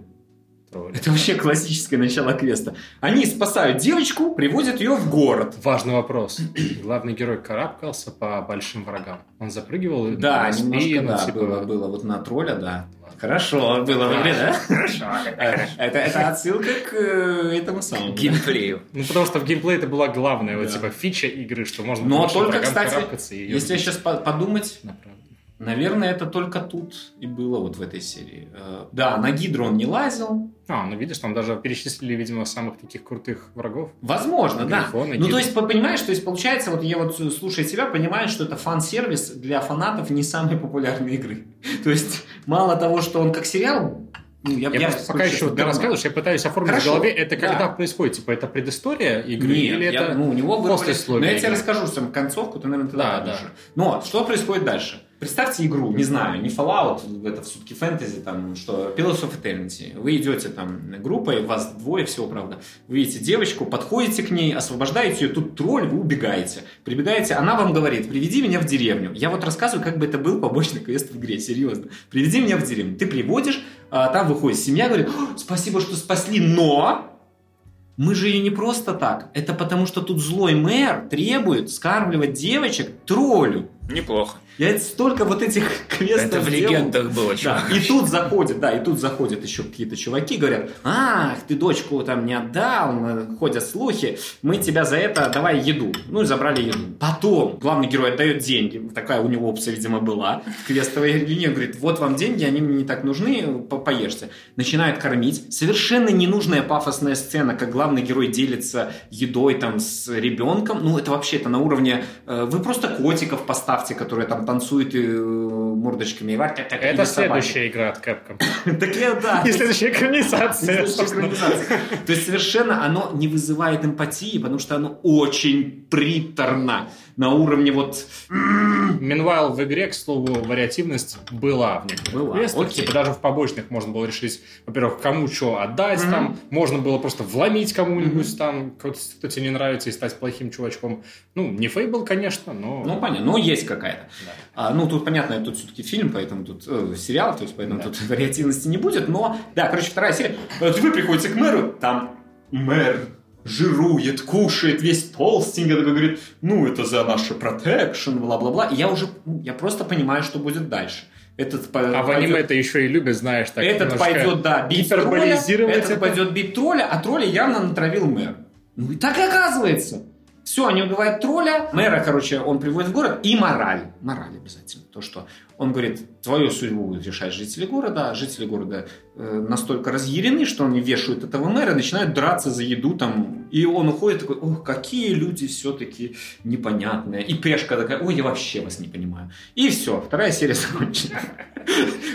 Это вообще классическое начало квеста. Они спасают девочку, приводят ее в город. Важный вопрос. Главный герой карабкался по большим врагам. Он запрыгивал Да, на немножко, спину, да, типа, было, было вот на тролля, да. Хорошо, было в игре, да? Хорошо. Это, это отсылка к э, этому самому. Геймплею. Ну, потому что в геймплее это была главная вот, типа, фича игры, что можно Но большим только, врагам кстати, и если сейчас подумать, Направо. Наверное, это только тут и было вот в этой серии. Э, Да, на Гидру он не лазил. А, ну видишь, там даже перечислили, видимо, самых таких крутых врагов. Возможно, да. Грифоны, Ну, то есть, по- понимаешь, то есть, получается, вот я вот слушая тебя, понимаю, что это фан-сервис для фанатов не самой популярной игры. То есть, мало того, что он как сериал, ну, я, Я, я пока еще ты говно. рассказываешь, я пытаюсь оформить Хорошо, в голове, это да. когда происходит, типа, это предыстория игры Нет, или я- это ну, у него послесловие Но я тебе расскажу сам концовку, ты, наверное, тогда Да, да. Но что происходит дальше? Представьте игру, не знаю, не Fallout, это в сутки фэнтези, там, что Pillars of Eternity. Вы идете там группой, вас двое всего, правда. Вы видите девочку, подходите к ней, освобождаете ее, тут тролль, вы убегаете. Прибегаете, она вам говорит, приведи меня в деревню. Я вот рассказываю, как бы это был побочный квест в игре, серьезно. Приведи меня в деревню. Ты приводишь, а, там выходит семья, говорит, «О, спасибо, что спасли, но мы же ее не просто так. Это потому, что тут злой мэр требует скармливать девочек троллю. Неплохо. Я столько вот этих квестов Это в делал. легендах было, Да, чувак. и тут заходят, да, и тут заходят еще какие-то чуваки, говорят, ах, ты дочку там не отдал, ходят слухи, мы тебя за это, давай еду. Ну и забрали еду. Потом главный герой отдает деньги, такая у него опция, видимо, была, в квестовой линии, говорит, вот вам деньги, они мне не так нужны, по- поешьте. Начинает кормить. Совершенно ненужная пафосная сцена, как главный герой делится едой там с ребенком. Ну, это вообще, это на уровне, э, вы просто котиков поставьте, которые там танцуют и э, мордочками. Это следующая игра от Capcom. Так я, да. И. Следующая экранизация. То есть совершенно оно не вызывает эмпатии, потому что оно очень приторно на уровне вот... Meanwhile, в игре, к слову, вариативность была в некоторых Была, квестах. окей. Типа даже в побочных можно было решить, во-первых, кому что отдать Мгм. там. Можно было просто вломить кому-нибудь там, кто, кто тебе не нравится, и стать плохим чувачком. Ну, не Фейбл, конечно, но... Ну, понятно, но есть какая-то. Да. А, ну, тут, понятно, тут все-таки фильм, поэтому тут э, сериал, то есть поэтому Да. тут вариативности не будет. Но, да, короче, вторая серия. Вот вы приходите к мэру, там мэр жирует, кушает, весь толстенький, такой говорит, ну, это за наше протекшн, бла-бла-бла. И я уже, ну, я просто понимаю, что будет дальше. Этот А в пойдет- аниме это еще и любят, знаешь, так этот пойдет, да, бить тролля, этот это. пойдет бить тролля, а тролля явно натравил мэр. Ну и так и оказывается. Все, они убивают тролля, мэра, короче, он приводит в город, и мораль. Мораль обязательно. То, что он говорит, твою судьбу будут решать жители города, а жители города настолько разъярены, что они вешают этого мэра, начинают драться за еду там, и он уходит такой, ох, какие люди все-таки непонятные. И Пешка такая, ой, я вообще вас не понимаю. И все, вторая серия закончена.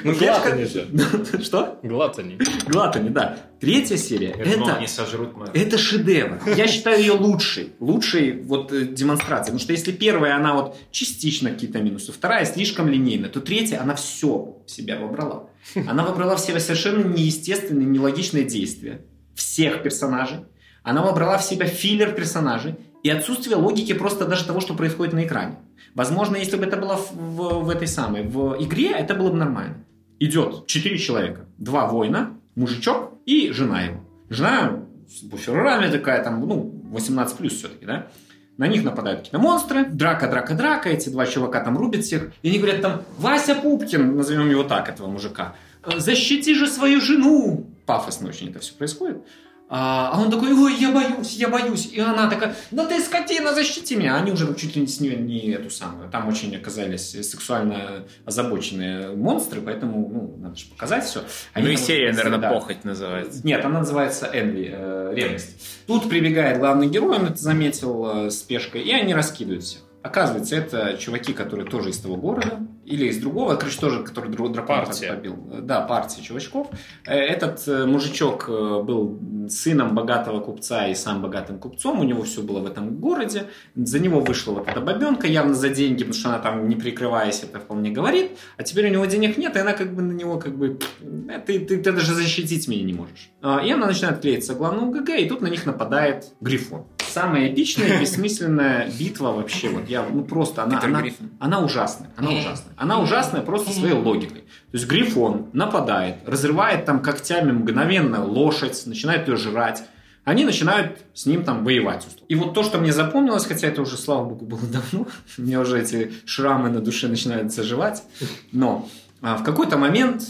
Ну, глатани же. Что? Глатани. Глатани, да. Третья серия, это, они сожрут мэра. это шедевр. Я считаю ее лучшей. Лучшей вот э, демонстрацией. Потому что если первая, она вот частично какие-то минусы, вторая слишком линейная, то третья, она все в себя вобрала. Она вобрала в себя совершенно неестественные, нелогичные действия всех персонажей. Она вобрала в себя филлер персонажей и отсутствие логики просто даже того, что происходит на экране. Возможно, если бы это было в, в- в этой самой, в игре, это было бы нормально. Идет четыре человека, два воина, мужичок и жена его. Жена с буферами такая, там, ну, 18 плюс все-таки, да? На них нападают какие-то монстры, драка, драка, драка, эти два чувака там рубят всех. И они говорят там, Вася Пупкин, назовем его так, этого мужика, «э, защити же свою жену. Пафосно очень это все происходит. А а он такой, ой, я боюсь, я боюсь. И она такая, да ты скотина, защити меня. Они уже чуть ли с нее не эту самую. Там очень оказались сексуально озабоченные монстры, поэтому, ну, надо же показать все. Ну и серия, наверное, похоть называется. Нет, она называется Энви, э, ревность. Тут прибегает главный герой, он это заметил э, с пешкой, и они раскидывают всех. Оказывается, это чуваки, которые тоже из того города, или из другого, короче, тоже, который друг дракон Партия. побил. Да, партия чувачков. Э, Этот э, мужичок э, был сыном богатого купца и сам богатым купцом, у него все было в этом городе. За него вышла вот эта бабенка, явно за деньги, потому что она там, не прикрываясь, это вполне говорит. А теперь у него денег нет, и она как бы на него как бы... «Э, Ты, ты, ты даже защитить меня не можешь. А, И она начинает клеиться к главному ГГ, и тут на них нападает Грифон. Самая эпичная, бессмысленная битва вообще. Вот я, ну просто она, она, она ужасная. Она ужасная. Она ужасная просто своей логикой. То есть Грифон нападает, разрывает там когтями мгновенно лошадь, начинает ее жрать. Они начинают с ним там воевать. И вот то, что мне запомнилось, хотя это уже, слава богу, было давно, у меня уже эти шрамы на душе начинают заживать, но а, в какой-то момент,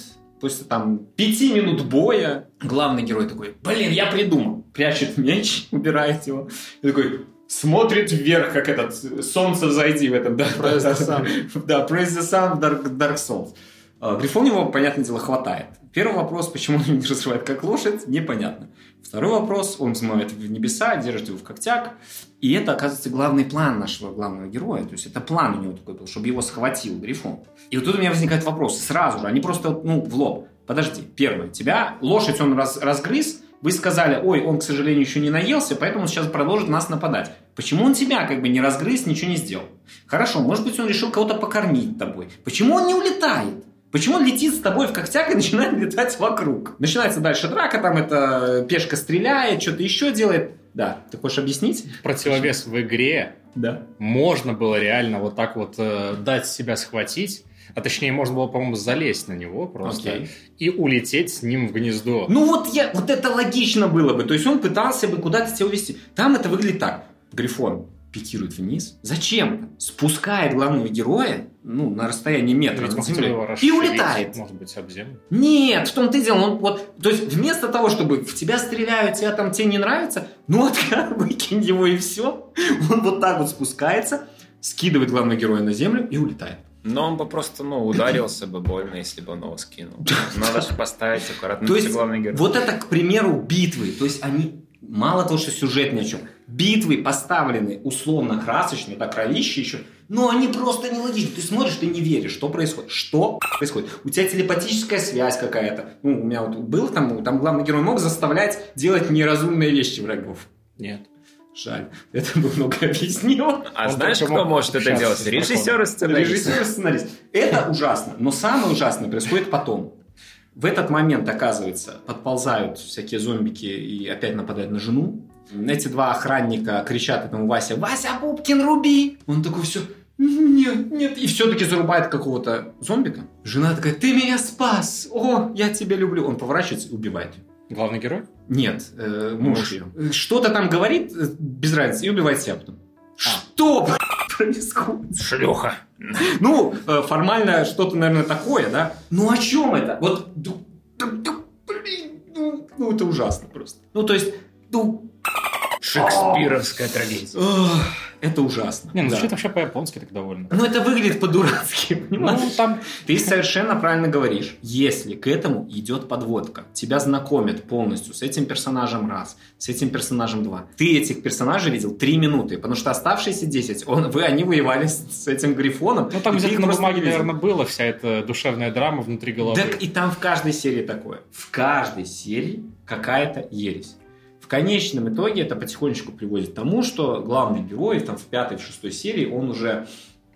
после там пяти минут боя, главный герой такой, блин, я придумал. Прячет меч, убирает его. И такой, смотрит вверх, как этот солнце зайди в этом, да, Praise the sun. да, Praise the Sun в Dark, Dark Souls. А, Грифон его, понятное дело, хватает. Первый вопрос, почему он не разрывает как лошадь, непонятно. Второй вопрос, он взмывает в небеса, держит его в когтях. И это, оказывается, главный план нашего главного героя. То есть это план у него такой был, чтобы его схватил Грифон. И вот тут у меня возникает вопрос, сразу же, они просто, ну, в лоб. Подожди, первое, тебя лошадь он раз, разгрыз, вы сказали, ой, он, к сожалению, еще не наелся, поэтому сейчас продолжит нас нападать. Почему он тебя как бы не разгрыз, ничего не сделал? Хорошо, может быть, он решил кого-то покормить тобой. Почему он не улетает? Почему он летит с тобой в когтях и начинает летать вокруг? Начинается дальше драка, там эта пешка стреляет, что-то еще делает. Да, ты хочешь объяснить? Противовес в игре Да. можно было реально вот так вот э, дать себя схватить, а точнее можно было, по-моему, залезть на него просто Окей. и улететь с ним в гнездо. Ну вот я, вот это логично было бы. То есть он пытался бы куда-то тебя увести. Там это выглядит так. Грифон пикирует вниз. Зачем? Спускает главного героя, ну, на расстоянии метра его землей, и улетает. Может быть, об землю. Нет, в том-то и дело. Он вот, то есть вместо того, чтобы в тебя стреляют, тебя там тебе не нравится, ну вот выкинь его и все. Он вот так вот спускается, скидывает главного героя на землю и улетает. Но он бы просто, ну, ударился бы больно, если бы он его скинул. Надо же поставить аккуратно. То есть, главный герой. вот это, к примеру, битвы. То есть, они, мало того, что сюжет ни о чем, битвы поставлены условно красочные, так кровище еще, но они просто нелогичны. Ты смотришь, ты не веришь, что происходит. Что происходит? У тебя телепатическая связь какая-то. Ну, у меня вот был там, там главный герой мог заставлять делать неразумные вещи врагов. Нет. Жаль, это бы много объяснило. А Он знаешь, кто может это делать? Режиссер и сценарист. Режиссер и сценарист. Это ужасно. Но самое ужасное происходит потом. В этот момент, оказывается, подползают всякие зомбики и опять нападают на жену. Эти два охранника кричат этому Вася, «Вася Пупкин, руби!» Он такой все, нет, нет, и все-таки зарубает какого-то зомбика. Жена такая, ты меня спас, о, я тебя люблю. Он поворачивается и убивает. Главный герой? Нет, э, муж, ее. Что-то там говорит, э, без разницы, и убивает себя потом. Что происходит? Шлюха. Ну, э, формально что-то, наверное, такое, да? Ну, о чем это? Вот, блин, ну, ну, это ужасно просто. Ну, то есть, ну, Шекспировская трагедия. Это ужасно. Не, ну Да. звучит вообще по-японски так довольно. Ну, это выглядит по-дурацки, понимаешь? Ну, там Ты совершенно правильно говоришь. Если к этому идет подводка, тебя знакомят полностью с этим персонажем раз, с этим персонажем два. Ты этих персонажей видел три минуты, потому что оставшиеся 10, он, вы, они воевали с, с этим грифоном. Ну, там где-то на бумаге, видел. наверное, было вся эта душевная драма внутри головы. Так и там в каждой серии такое. В каждой серии какая-то ересь. В конечном итоге это потихонечку приводит к тому, что главный герой там, в пятой, в шестой серии, он уже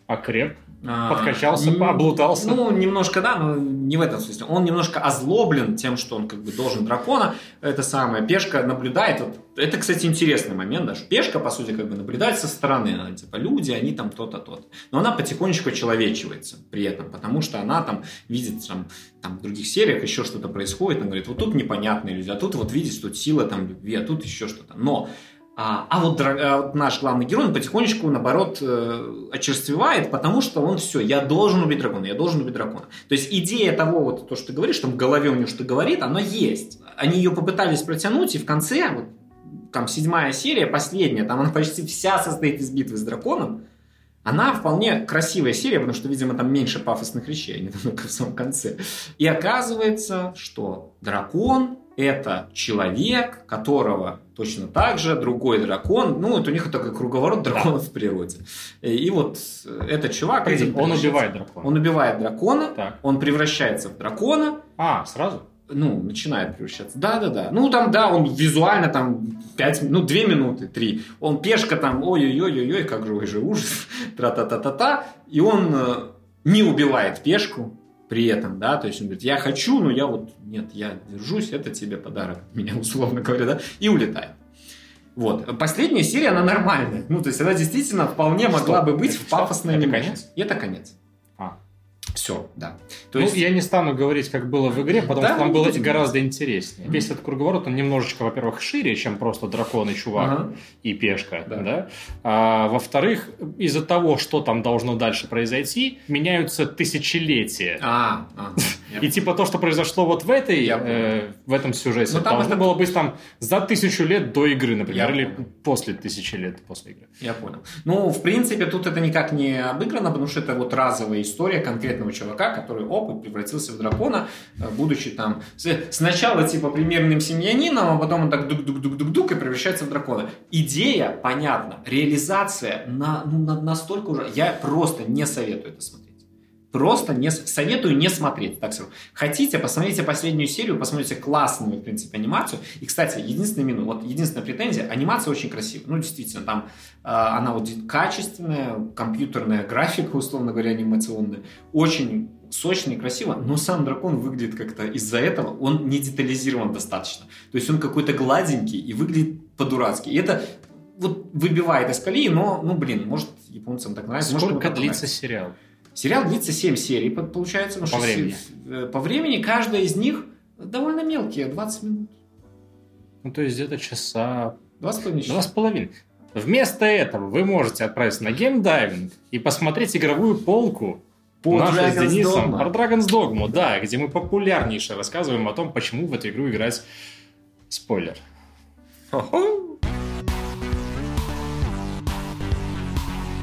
Окреп. А, Подкачался, облутался. Ну, немножко, да, но не в этом смысле. Он немножко озлоблен тем, что он как бы должен дракона. Это самое. Пешка наблюдает. Вот, это, кстати, интересный момент, да, что Пешка, по сути, как бы наблюдает со стороны. Она, типа, люди, они там то-то, то-то. Но она потихонечку человечивается при этом, потому что она там видит там, там в других сериях еще что-то происходит. Она говорит, вот тут непонятные люди, а тут вот видите, тут сила там любви, а тут еще что-то. Но а, а вот, а вот наш главный герой, он потихонечку, наоборот, э, очерствевает, потому что он все, я должен убить дракона, я должен убить дракона. То есть идея того, вот то, что ты говоришь, там в голове у него что говорит, оно есть. Они ее попытались протянуть, и в конце, вот, там седьмая серия, последняя, там она почти вся состоит из битвы с драконом, она вполне красивая серия, потому что, видимо, там меньше пафосных речей, а не только в самом конце. И оказывается, что дракон это человек, которого точно так же другой дракон, ну, вот у них такой круговорот драконов в природе. И, и вот этот чувак... Погоди, он убивает дракона. Он убивает дракона, Так. он превращается в дракона, А, сразу? ну, начинает превращаться. Да, да, да. Ну, там, да, он визуально там 5, ну, 2 минуты, 3. Он пешка там, ой-ой-ой-ой, как же, ой же ужас, тра-та-та-та-та. И он э, не убивает пешку при этом, да, то есть он говорит, я хочу, но я вот, нет, я держусь, это тебе подарок от меня, условно говоря, да, и улетает. Вот. Последняя серия, она нормальная. Ну, то есть она действительно вполне могла бы быть Это в пафосной что? Это конец? И это конец. Все, да. То ну, есть... я не стану говорить, как было в игре, потому Да, что там не было гораздо интереснее. Весь этот круговорот, он немножечко, во-первых, шире, чем просто дракон и чувак Ага. и пешка, Да. да. А, во-вторых, из-за того, что там должно дальше произойти, меняются тысячелетия. А, а, я И типа то, что произошло вот в этой, Я э, в этом сюжете, Ну, там должно это- было быть там за тысячу лет до игры, например, Я или понял. после тысячи лет после игры. Я понял. Ну, в принципе, тут это никак не обыграно, потому что это вот разовая история конкретного чувака, который опыт превратился в дракона, э, будучи там сначала типа примерным семьянином, а потом он так дук-дук-дук-дук-дук и превращается в дракона. Идея понятна, реализация на, ну, на- настолько уже... Я просто не советую это смотреть. Просто не советую не смотреть, так скажу. Хотите, посмотрите последнюю серию, посмотрите классную, в принципе, анимацию. И, кстати, единственный минус, вот единственная претензия, анимация очень красивая. Ну, действительно, там э, она вот качественная, компьютерная графика, условно говоря, анимационная. Очень сочно и красиво, но сам дракон выглядит как-то из-за этого, он не детализирован достаточно. То есть он какой-то гладенький и выглядит по-дурацки. И это вот выбивает из колеи, но, ну, блин, может, японцам так нравится. может, Сколько кому-то длится сериал? Сериал длится 7 серий, по- получается. По времени. э, По времени каждая из них довольно мелкие, 20 минут. Ну, то есть где-то часа 2,5 часа. Два с половиной. Вместо этого вы можете отправиться на геймдайвинг и посмотреть игровую полку По нашу с Dragon's Денисом Dogma. про Dragon's Dogma, да, где мы популярнейше рассказываем о том, почему в эту игру играть спойлер. Как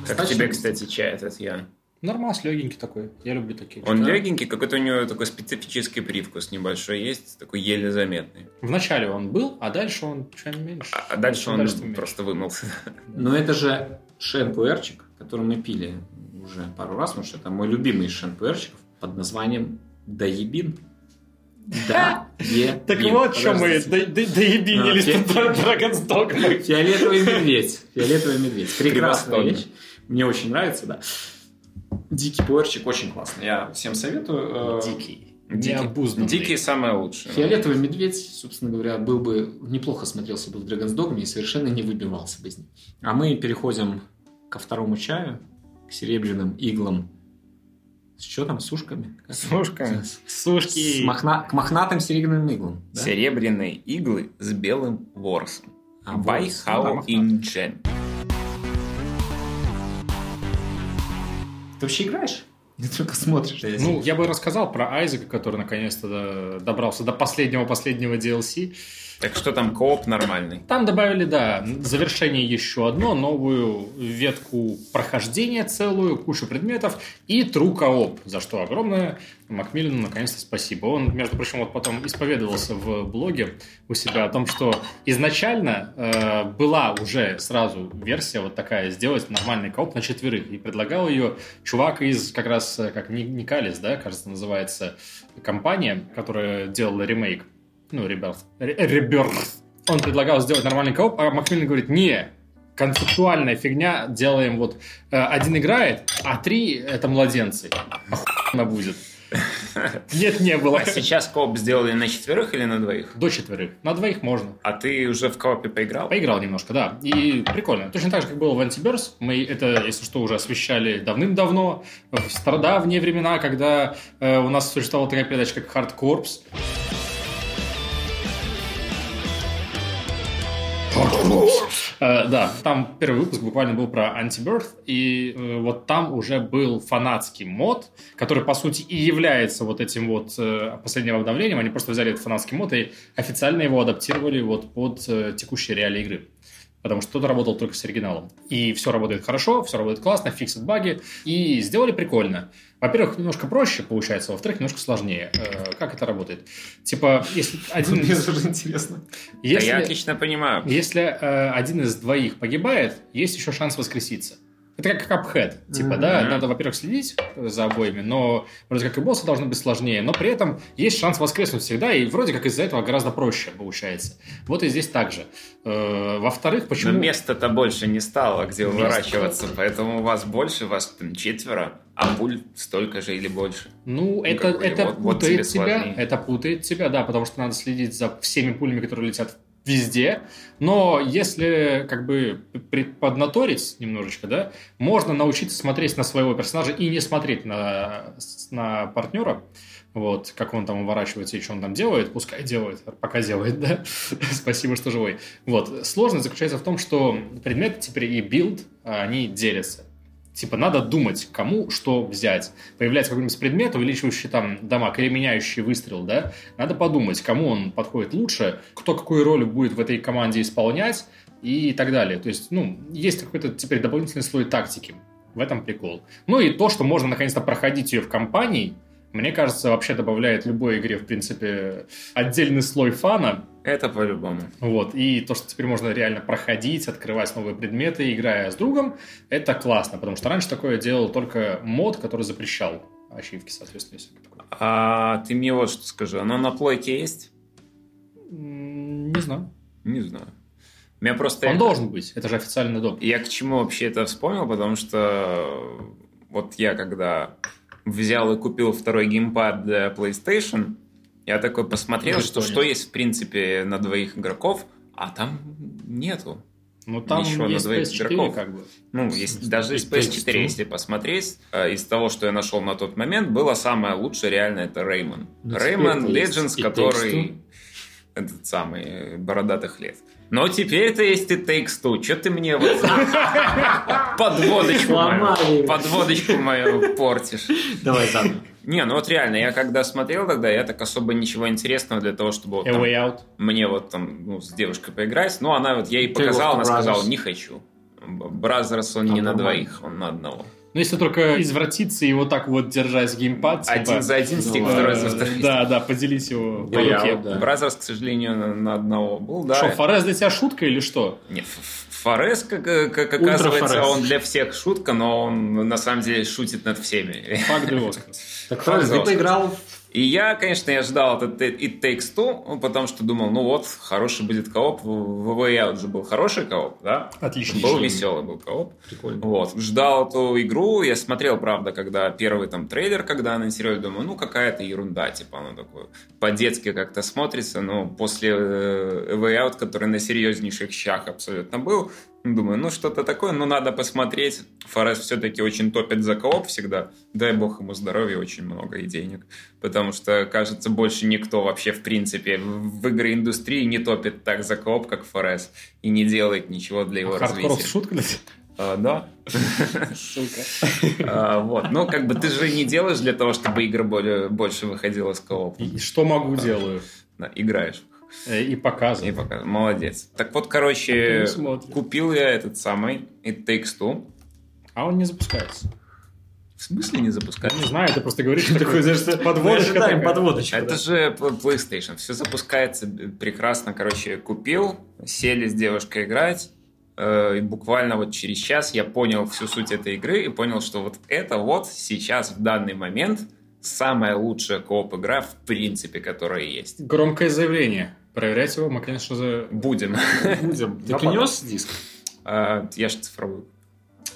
Кстати, тебе, кстати, чай этот Ян? Нормас легенький такой. Я люблю такие. Он Да. легенький, какой-то у него такой специфический привкус небольшой есть, такой еле заметный. Вначале он был, а дальше он чуть меньше. А, а дальше он Дальше меньше. просто вымылся. Но это же шен-пуэрчик, который мы пили уже пару раз, потому что это мой любимый из шен-пуэрчиков под названием Даебин. Да, е, Так вот, что мы доебинились Dragon's Dogma. Фиолетовый медведь. Фиолетовый медведь. Прекрасная вещь. Мне очень нравится, да. Дикий пуэрчик очень классный. Я всем советую. Э, Дикий. Дикий. Дикий самое лучшее. Фиолетовый медведь, собственно говоря, был бы неплохо смотрелся бы в Dragon's Dogma и совершенно не выбивался бы из них. А мы переходим ко второму чаю, к серебряным иглам. С что там, с ушками? Как? С ушками. С, Сушки. с мохна- к мохнатым серебряным иглам. да? Серебряные иглы с белым ворсом. А, By ворс, How да, in Gen. вообще играешь? Не только смотришь. Ну, я бы рассказал про Айзека, который наконец-то до- добрался до последнего-последнего DLC. Так что там кооп нормальный. Там добавили, да, завершение еще одно, новую ветку прохождения целую, кучу предметов и True Co-op, за что огромное Макмиллану наконец-то спасибо. Он, между прочим, вот потом исповедовался в блоге у себя о том, что изначально э, была уже сразу версия вот такая, сделать нормальный кооп на четверых, и предлагал ее чувак из как раз, э, как Ни- Никалис, да, кажется, называется компания, которая делала ремейк ну, ребят, реберт. Он предлагал сделать нормальный кооп, а Макмиллан говорит, не, концептуальная фигня, делаем вот, э, один играет, а три это младенцы. Охуенно будет. Нет, не было. А сейчас кооп сделали на четверых или на двоих? До четверых. На двоих можно. А ты уже в коопе поиграл? Поиграл немножко, да. И прикольно. Точно так же, как было в Antiverse. Мы это, если что, уже освещали давным-давно, в стародавние времена, когда э, у нас существовала такая передача, как Hard Corps. Да, там первый выпуск буквально был про Anti-Birth, и э, вот там уже был фанатский мод, который, по сути, и является вот этим вот э, последним обновлением. Они просто взяли этот фанатский мод и официально его адаптировали вот под э, текущие реалии игры. потому что кто-то работал только с оригиналом. И все работает хорошо, все работает классно, фиксит баги, и сделали прикольно. Во-первых, немножко проще получается, во-вторых, немножко сложнее. Э, Как это работает? Типа, если один Мне тоже интересно. Да Если, я отлично понимаю. если э, один из двоих погибает, есть еще шанс воскреситься. Это как капхед. Типа, да, Мгм. надо, во-первых, следить за обоими, но вроде как и боссы должны быть сложнее, но при этом есть шанс воскреснуть всегда, и вроде как из-за этого гораздо проще получается. Вот и здесь так же. Э, во-вторых, Но почему... места-то больше не стало, где Места- уворачиваться, поэтому у вас больше, вас там четверо, а пуль столько же или больше. Ну, это, как бы, это вот- вот путает тебя, сложнее. это путает тебя, да, потому что надо следить за всеми пулями, которые летят везде. Но если как бы поднатореть немножечко, да, можно научиться смотреть на своего персонажа и не смотреть на, на партнера. Вот, как он там уворачивается и что он там делает, пускай делает, пока делает, да. Спасибо, что живой. Вот, сложность заключается в том, что предметы теперь и билд, они делятся. Типа, надо думать, кому что взять. Появляется какой-нибудь предмет, увеличивающий там дамаг или меняющий выстрел, да? Надо подумать, кому он подходит лучше, кто какую роль будет в этой команде исполнять и так далее. То есть, ну, есть какой-то теперь дополнительный слой тактики. В этом прикол. Ну и то, что можно наконец-то проходить ее в компании, мне кажется, вообще добавляет любой игре, в принципе, отдельный слой фана. Это по-любому. Вот. И то, что теперь можно реально проходить, открывать новые предметы, играя с другом, это классно, потому что раньше такое делал только мод, который запрещал ачивки, соответственно, такое. А ты мне вот что скажи, оно на плойке есть? Не знаю. Не знаю. У меня просто... Он должен быть. Это же официальный доп. Я к чему вообще это вспомнил, потому что вот я когда взял и купил второй геймпад для PlayStation, я такой посмотрел, что, что есть в принципе на двоих игроков, а там нету. Ну, там Ничего, есть на двоих PS4, игроков. как бы. Ну, есть, даже из И Takes PS4, Two. если посмотреть, э, из того, что я нашел на тот момент, было самое лучшее реально это Реймон. Реймон Legends, который этот самый э, бородатых лет. Но теперь-то есть и Takes Two. Че ты мне вот подводочку мою, подводочку мою портишь? Давай заново. Не, ну вот реально, я когда смотрел тогда, я так особо ничего интересного для того, чтобы вот там Way Out. мне вот там ну, с девушкой поиграть. Ну, она вот, я ей показал, она сказала, не хочу. Brothers, он Там не на двоих, он на одного. Ну, если только извратиться и вот так вот держать геймпад. типа, Один за один стик, ну, второй за второй. Да, да, поделить его по Я руке. да. Brothers, к сожалению, на, на одного был, да. Что, Fares для тебя шутка или что? Не, Ф- Ф- Форес, как, э, как оказывается, Fares. он для всех шутка, но он на самом деле шутит над всеми. Факт. Так правильно, ты поиграл в И я, конечно, я ждал этот It Takes Two, потому что думал, ну вот, хороший будет кооп. В в Way Out же был хороший кооп, да? Отлично. Был веселый был кооп. Прикольно. Вот. Ждал эту игру, я смотрел, правда, когда первый там трейлер, когда анонсировали, думаю, ну какая-то ерунда, типа, оно такое по-детски как-то смотрится, но после э, Way Out, который на серьезнейших щах абсолютно был, думаю, ну что-то такое, ну надо посмотреть. Форест все-таки очень топит за кооп всегда, дай бог ему здоровья, очень много и денег, потому что, кажется, больше никто вообще, в принципе, в игры индустрии не топит так за кооп, как Форест, и не делает ничего для его Хардкоров развития. шутка? А, да. Сука. А, вот. Ну, как бы ты же не делаешь для того, чтобы игра более, больше выходила с коопа. И что могу, делаю. Да, играешь. Э, И И показываю. пока. Молодец. Так вот, короче, купил я этот самый It Takes Two. А он не запускается. В смысле не запускать? Не знаю, ты просто говоришь, что знаешь, что подводочка такая. подводочку. Это же PlayStation. Все запускается прекрасно. Короче, купил, сели с девушкой играть. э, И буквально вот через час я понял всю суть этой игры и понял, что вот это вот сейчас в данный момент самая лучшая кооп игра в принципе, которая есть. Громкое заявление. Проверять его мы, конечно же... Будем. Будем. Ты принес диск? А, Я же цифровой.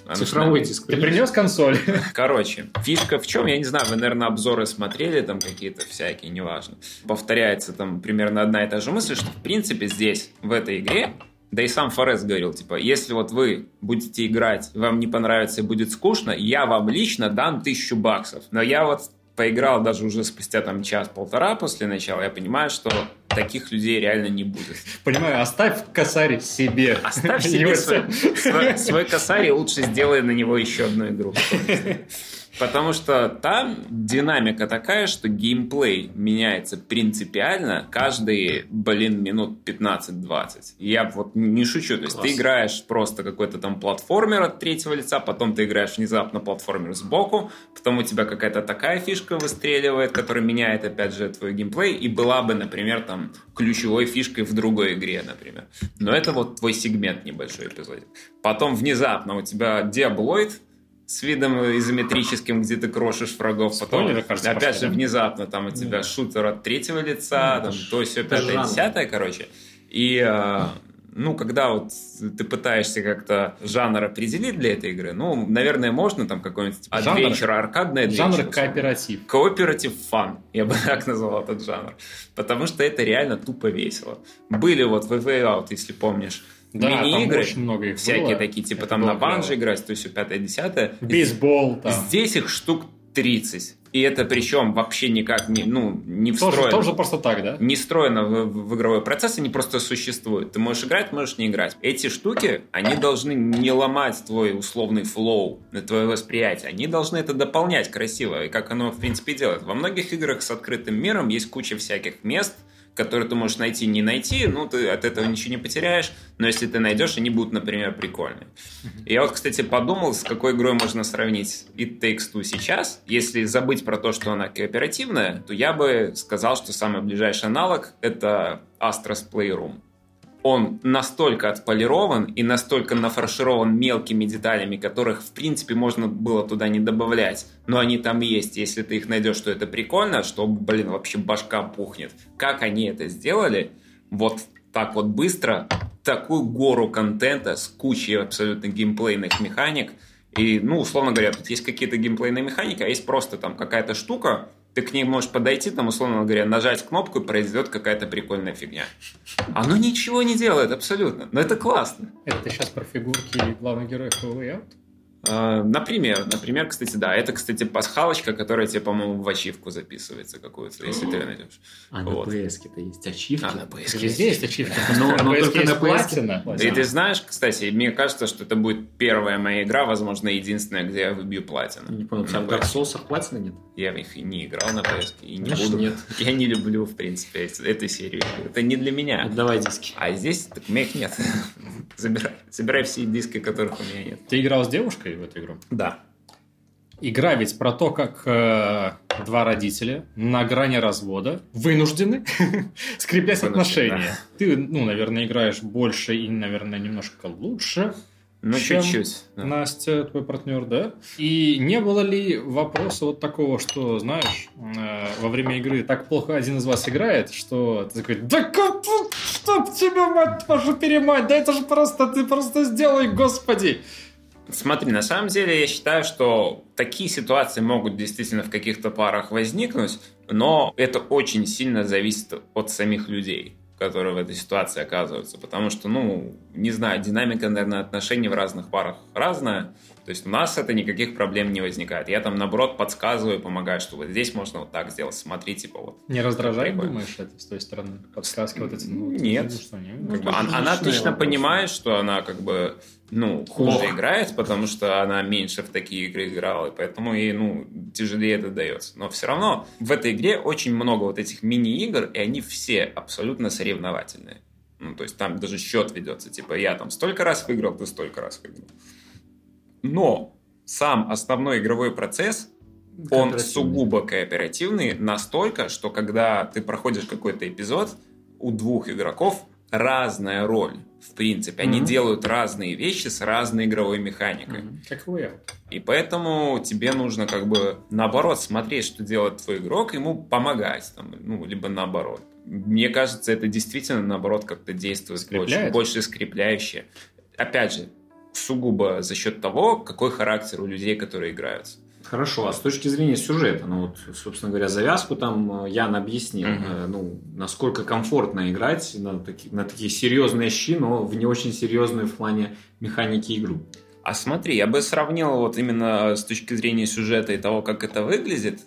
А, ну, Цифровой что, диск. Ты принес консоль? Короче, фишка в чем? Я не знаю, вы, наверное, обзоры смотрели там какие-то всякие, неважно. Повторяется там примерно одна и та же мысль, что в принципе здесь, в этой игре, да и сам Форест говорил, типа, если вот вы будете играть, вам не понравится и будет скучно, я вам лично дам тысячу баксов. Но я вот поиграл даже уже спустя там час-полтора после начала, я понимаю, что таких людей реально не будет. Понимаю, оставь косарь себе. Оставь себе свой, свой, свой косарь и лучше сделай на него еще одну игру. Потому что там динамика такая, что геймплей меняется принципиально каждые, блин, минут 15-20. Я вот не шучу. То есть Класс. ты играешь просто какой-то там платформер от третьего лица, потом ты играешь внезапно платформер сбоку, потом у тебя какая-то такая фишка выстреливает, которая меняет, опять же, твой геймплей, и была бы, например, там ключевой фишкой в другой игре, например. Но это вот твой сегмент небольшой эпизодик. Потом внезапно у тебя диаблоид, с видом изометрическим, где ты крошишь врагов. Потом, Спойлеры, кажется, опять пошли, же, да? внезапно там у тебя шутер от третьего лица, Ну, там, то все пятое, десятое, короче. И э, ну, когда вот ты пытаешься как-то жанр определить для этой игры, ну, наверное, можно там какой-нибудь типа, Жанр- adventure, аркадный adventure. Жанр кооператив. Кооператив фан, я бы так назвал этот жанр. Потому что это реально тупо весело. Были вот в Way Out, если помнишь, Да, мини-игры, очень много их всякие было. такие, типа Это там на банже играть, то есть все пятое, десятое. Бейсбол там. Здесь их штук 30. И это причем вообще никак не, ну, не Тоже, встроено. тоже просто так, да? Не встроено в, в игровой процесс, они просто существуют. Ты можешь играть, можешь не играть. Эти штуки, они должны не ломать твой условный флоу, твое восприятие. Они должны это дополнять красиво, и как оно, в принципе, делает. Во многих играх с открытым миром есть куча всяких мест, которые ты можешь найти, не найти, ну, ты от этого ничего не потеряешь, но если ты найдешь, они будут, например, прикольные. Я вот, кстати, подумал, с какой игрой можно сравнить It Takes Two сейчас. Если забыть про то, что она кооперативная, то я бы сказал, что самый ближайший аналог — это Astra's Playroom. Он настолько отполирован и настолько нафарширован мелкими деталями, которых, в принципе, можно было туда не добавлять. Но они там есть. Если ты их найдешь, то это прикольно, что, блин, вообще башка пухнет. Как они это сделали? Вот так вот быстро, такую гору контента с кучей абсолютно геймплейных механик. И, ну, условно говоря, тут есть какие-то геймплейные механики, а есть просто там какая-то штука, ты к ней можешь подойти, там, условно говоря, нажать кнопку, и произойдет какая-то прикольная фигня. Оно ничего не делает абсолютно, но это классно. Это ты сейчас про фигурки главных героев Way Out? А, Например, например, кстати, да, это, кстати, пасхалочка, которая тебе, по-моему, в ачивку записывается какую-то, если ты ее найдешь. А Вот. на PS-ке-то есть ачивки. А, на PS Везде есть ачивки. Но- но PS только на PS. платина. И ты знаешь, кстати, мне кажется, что это будет первая моя игра, возможно, единственная, где я выбью платину. Не понял, у тебя в Dark. Souls платина нет? Я в них и не играл на PS, и не Значит, буду. нет. Я не люблю, в принципе, эту серию. Это не для меня. Отдавай диски. А здесь так у меня их нет. Забирай, забирай все диски, которых у меня нет. Ты играл с девушкой в эту игру? Да. Игра ведь про то, как э, два родителя на грани развода вынуждены скреплять Вынуждены, отношения. Ты, ну, наверное, играешь больше и, наверное, немножко лучше. Ну, чем чуть-чуть. да. Настя, твой партнер, да? И не было ли вопроса вот такого, что, знаешь, э, во время игры так плохо один из вас играет, что ты такой, да как, чтоб тебя, мать вашу перемать, да это же просто, ты просто сделай, господи. Смотри, на самом деле я считаю, что такие ситуации могут действительно в каких-то парах возникнуть, но это очень сильно зависит от самих людей которые в этой ситуации оказываются. Потому что, ну, не знаю, динамика, наверное, отношений в разных парах разная. То есть у нас это никаких проблем не возникает. Я там, наоборот, подсказываю, помогаю, что вот здесь можно вот так сделать. Смотри, типа вот. Не раздражает, Прикольно. думаешь, это с той стороны? Подсказки вот эти? Ну, Нет. ну, что, нет? Как бы, это он- она личные отлично вопросы. понимает, что она как бы ну, хуже Плохо. играет, потому что она меньше в такие игры играла, и поэтому ей, ну, тяжелее это дается. Но все равно в этой игре очень много вот этих мини-игр, и они все абсолютно соревновательные. Ну, то есть там даже счет ведется, типа, я там столько раз выиграл, ты столько раз выиграл. Но сам основной игровой процесс, он сугубо кооперативный настолько, что когда ты проходишь какой-то эпизод, у двух игроков разная роль. В принципе, они Мгм. делают разные вещи с разной игровой механикой. Мгм. Как Out. И поэтому тебе нужно как бы наоборот смотреть, что делает твой игрок, ему помогать, там, ну, либо наоборот. Мне кажется, это действительно наоборот как-то действует больше, Скрепляет? больше скрепляюще. Опять же, сугубо за счет того, какой характер у людей, которые играются. Хорошо, а с точки зрения сюжета, ну вот, собственно говоря, завязку там э, Ян объяснил, э, ну, насколько комфортно играть на, таки- на такие серьезные щи, но в не очень серьезную в плане механики игру. А смотри, я бы сравнил вот именно с точки зрения сюжета и того, как это выглядит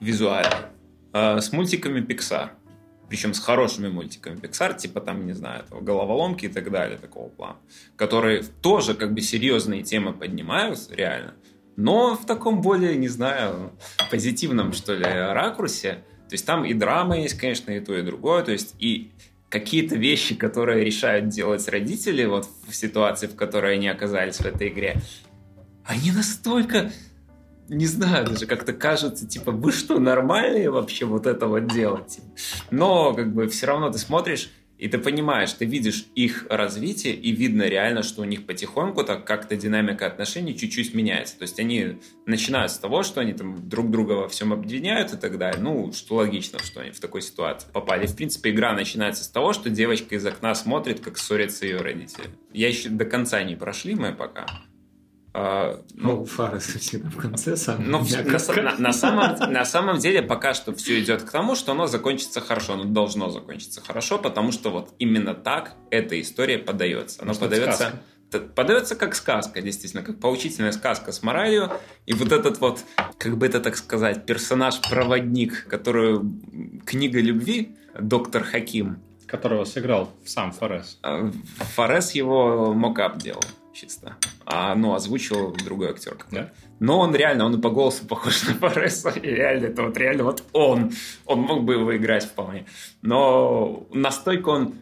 визуально, э, с мультиками Pixar. Причем с хорошими мультиками Pixar, типа там, не знаю, этого головоломки и так далее, такого плана. Которые тоже как бы серьезные темы поднимают, реально. но в таком более, не знаю, позитивном, что ли, ракурсе. То есть там и драма есть, конечно, и то, и другое. То есть и какие-то вещи, которые решают делать родители вот в ситуации, в которой они оказались в этой игре, они настолько, не знаю, даже как-то кажется, типа, вы что, нормальные вообще вот это вот делать? Но как бы все равно ты смотришь, и ты понимаешь, ты видишь их развитие, и видно реально, что у них потихоньку так как-то динамика отношений чуть-чуть меняется. То есть они начинают с того, что они там друг друга во всем объединяют и так далее. Ну, что логично, что они в такой ситуации попали. В принципе, игра начинается с того, что девочка из окна смотрит, как ссорятся ее родители. Я еще до конца не прошли мы пока. А, Ну, фары всегда в конце сам. ну, на, на- на самом, на самом деле пока что все идет к тому, что оно закончится хорошо, оно должно закончиться хорошо, потому что вот именно так эта история подается. Это подается, подается как сказка, действительно, как поучительная сказка с моралью. И вот этот вот, как бы это так сказать, персонаж-проводник, который м, книга любви, доктор Хаким, Которого сыграл сам Форес. а, Форес его мокап делал чисто. А, ну, озвучил другой актер. Да? Но он реально, он по голосу похож на Фореса. И реально, это вот реально вот он. Он мог бы его играть вполне. Но настолько он,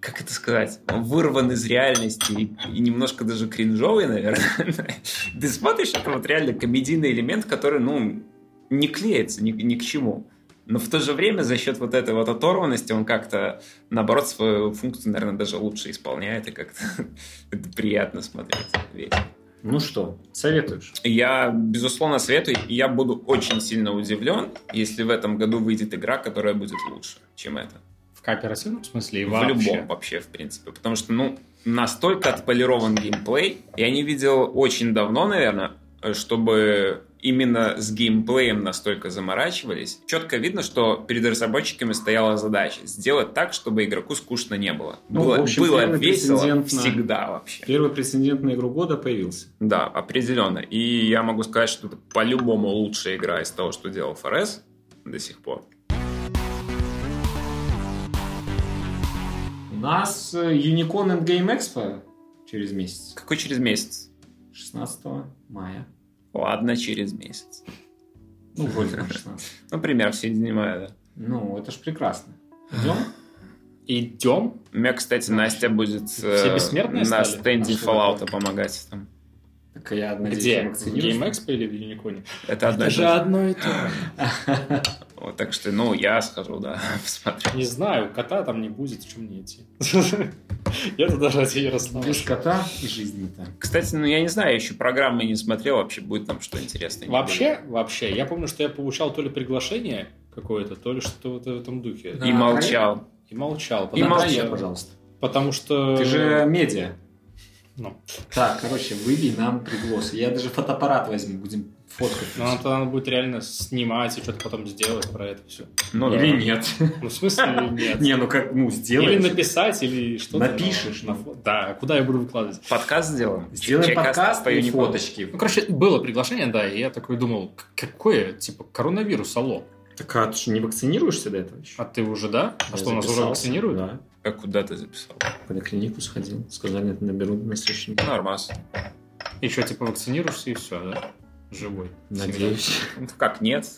как это сказать, вырван из реальности и, и немножко даже кринжовый, наверное. Ты смотришь, это вот реально комедийный элемент, который, ну, не клеится ни, ни к чему. Но в то же время за счет вот этой вот оторванности он как-то, наоборот, свою функцию, наверное, даже лучше исполняет, и как-то это приятно смотреть. весело. Ну что, советуешь? Я, безусловно, советую, и я буду очень сильно удивлен, если в этом году выйдет игра, которая будет лучше, чем эта. В кооперативном смысле и В вообще. любом вообще, в принципе. Потому что, ну, настолько отполирован геймплей. Я не видел очень давно, наверное, чтобы именно с геймплеем настолько заморачивались. Четко видно, что перед разработчиками стояла задача сделать так, чтобы игроку скучно не было. Ну, было в общем, было весело прецедент на- всегда вообще. Первый прецедент на игру года появился. Да, определенно. И я могу сказать, что это по-любому лучшая игра из того, что делал Форес до сих пор. У нас э, Unicorn and Game Expo через месяц. Какой через месяц? 16 мая. Ладно, через месяц. Ну, вроде бы 16. Например, в середине мая, да. Ну, это ж прекрасно. Идем? Идем. У меня, кстати, Настя будет э, Все бессмертные на стали? стенде Fallout помогать. Там. Так я надеюсь, Где? В. Game Expo или в Юниконе? Это Это то же одно и то же. Вот, так что, ну, я схожу, да, посмотрю. Не знаю, кота там не будет, в чем мне идти. Я туда ради Ярослава. Без кота и так. Кстати, ну, я не знаю, я еще программы не смотрел, вообще будет там что интересное. Вообще, вообще, я помню, что я получал то ли приглашение какое-то, то ли что-то вот в этом духе. И молчал. И молчал. И молчал, пожалуйста. Потому что... Ты же медиа. Ну, Так, короче, выбей нам приглосы. Я даже фотоаппарат возьму, будем фоткать. ну, тогда надо будет реально снимать и что-то потом сделать про это все. Ну, да. Или нет. Ну, в смысле, нет. Не, ну как, ну Или сделай. написать, или что-то. Напишешь на на фо- Да, куда я буду выкладывать? Подкаст сделаем? Сделаем подкаст по и фоточки. Ну, короче, было приглашение, да, и я такой думал, какое, типа, коронавирус, алло. Так а ты что, не вакцинируешься до этого еще? А ты уже, да? А Я что, нас уже вакцинируют? Да. А куда ты записал? В поликлинику сходил. Сказали, это наберут на следующий. Нормас. Еще, типа, вакцинируешься и все, да? Живой. Надеюсь. Ну, Как нет?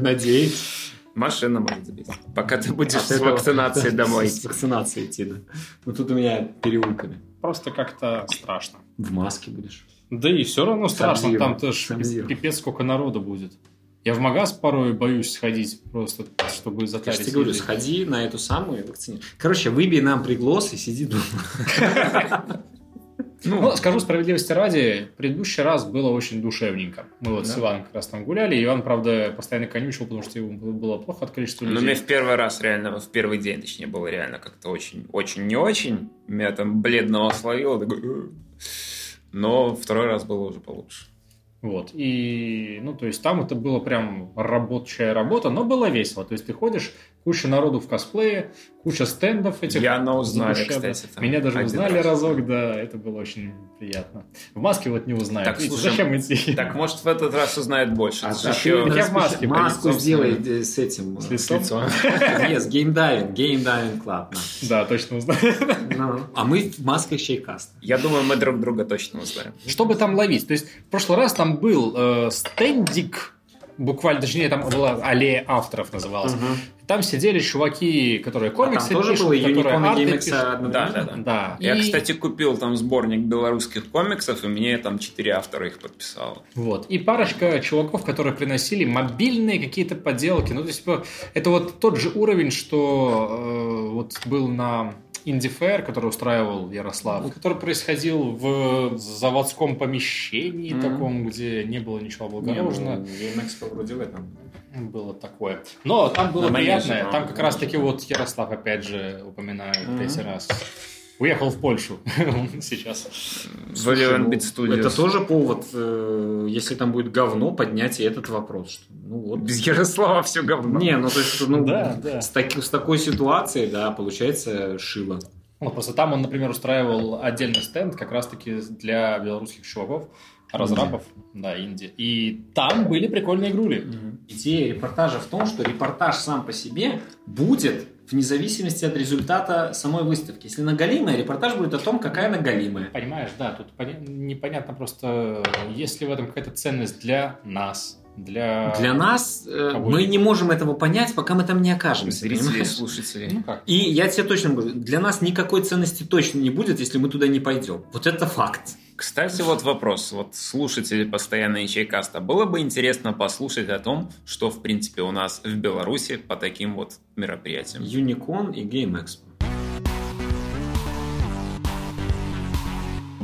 Надеюсь. Машина может забить. Пока ты будешь с вакцинацией домой. С вакцинацией идти, да. Ну тут у меня переулками. Просто как-то страшно. В маске будешь. Да и все равно страшно, там тоже пипец сколько народу будет. Я в магаз порой боюсь сходить просто, чтобы Я же затарить. тебе говорю, сходи на эту самую и вакцинируй. Короче, выбей нам приглас и сиди дома. Ну, скажу справедливости ради, предыдущий раз было очень душевненько. Мы вот с Да. Иваном как раз там гуляли, Иван, правда, постоянно конючил, потому что ему было плохо от количества Ну, людей. мне в первый раз реально, в первый день, точнее, было реально как-то очень, очень не очень. Меня там бледного словило. такой. Но второй раз было уже получше. Вот. И, ну, то есть там это было прям рабочая работа, но было весело. То есть ты ходишь, куча народу в косплее, куча стендов этих. Яна узнали, задушевных. кстати. там Меня даже узнали раз. разок, да, это было очень приятно. В маске вот не узнают. Так, Видите, слушай, зачем идти? Так, может, в этот раз узнает больше. А да, еще- я в маске маску сделай э, с этим. С э, лицом? Нет, с GameDiving, GameDiving Club. Да, точно узнают. А мы в масках чайкаст. Я думаю, мы друг друга точно узнаем. Чтобы там ловить. То есть, в прошлый раз там был э, стендик, буквально, точнее, там была аллея авторов называлась. Там сидели чуваки, которые А там комиксы тоже пишут, было Unicorn и одновременно? Да, да, да. Да. Я, И- кстати, купил там сборник белорусских комиксов, и мне там четыре автора их подписало. Вот. И парочка чуваков, которые приносили мобильные какие-то поделки. Ну, то есть, типа, это вот тот же уровень, что э, вот был на Инди Fair, который устраивал Ярослав, который происходил в заводском помещении Мгм. таком, где не было ничего облагорожено. GameX вроде в этом. Было такое. Но там было На приятное. Там как на раз Манеже. таки вот Ярослав опять же упоминает Мгм. третий раз. Уехал в Польшу сейчас. Studios. ну, Это тоже повод, э, если там будет говно, поднять и этот вопрос. Что, ну вот. Без Ярослава все говно. Не, ну то есть, ну, Да, да. С, таки- с такой ситуацией, да, получается шило. Ну, просто там он, например, устраивал отдельный стенд как раз-таки для белорусских чуваков, разрабов, да, инди. И там были прикольные игрули. Идея репортажа в том, что репортаж сам по себе будет вне зависимости от результата самой выставки. Если она голимая, репортаж будет о том, какая она голимая. Понимаешь, да, тут поня- непонятно просто, есть ли в этом какая-то ценность для нас, для... Для нас э, мы не можем этого понять, пока мы там не окажемся. Зрители понимаешь? слушатели. Ну как? И я тебе точно говорю, для нас никакой ценности точно не будет, если мы туда не пойдем. Вот это факт. Кстати, вот вопрос. Вот слушатели постоянные чайкаста. Было бы интересно послушать о том, что, в принципе, у нас в Беларуси по таким вот мероприятиям. Юникон и Game Expo.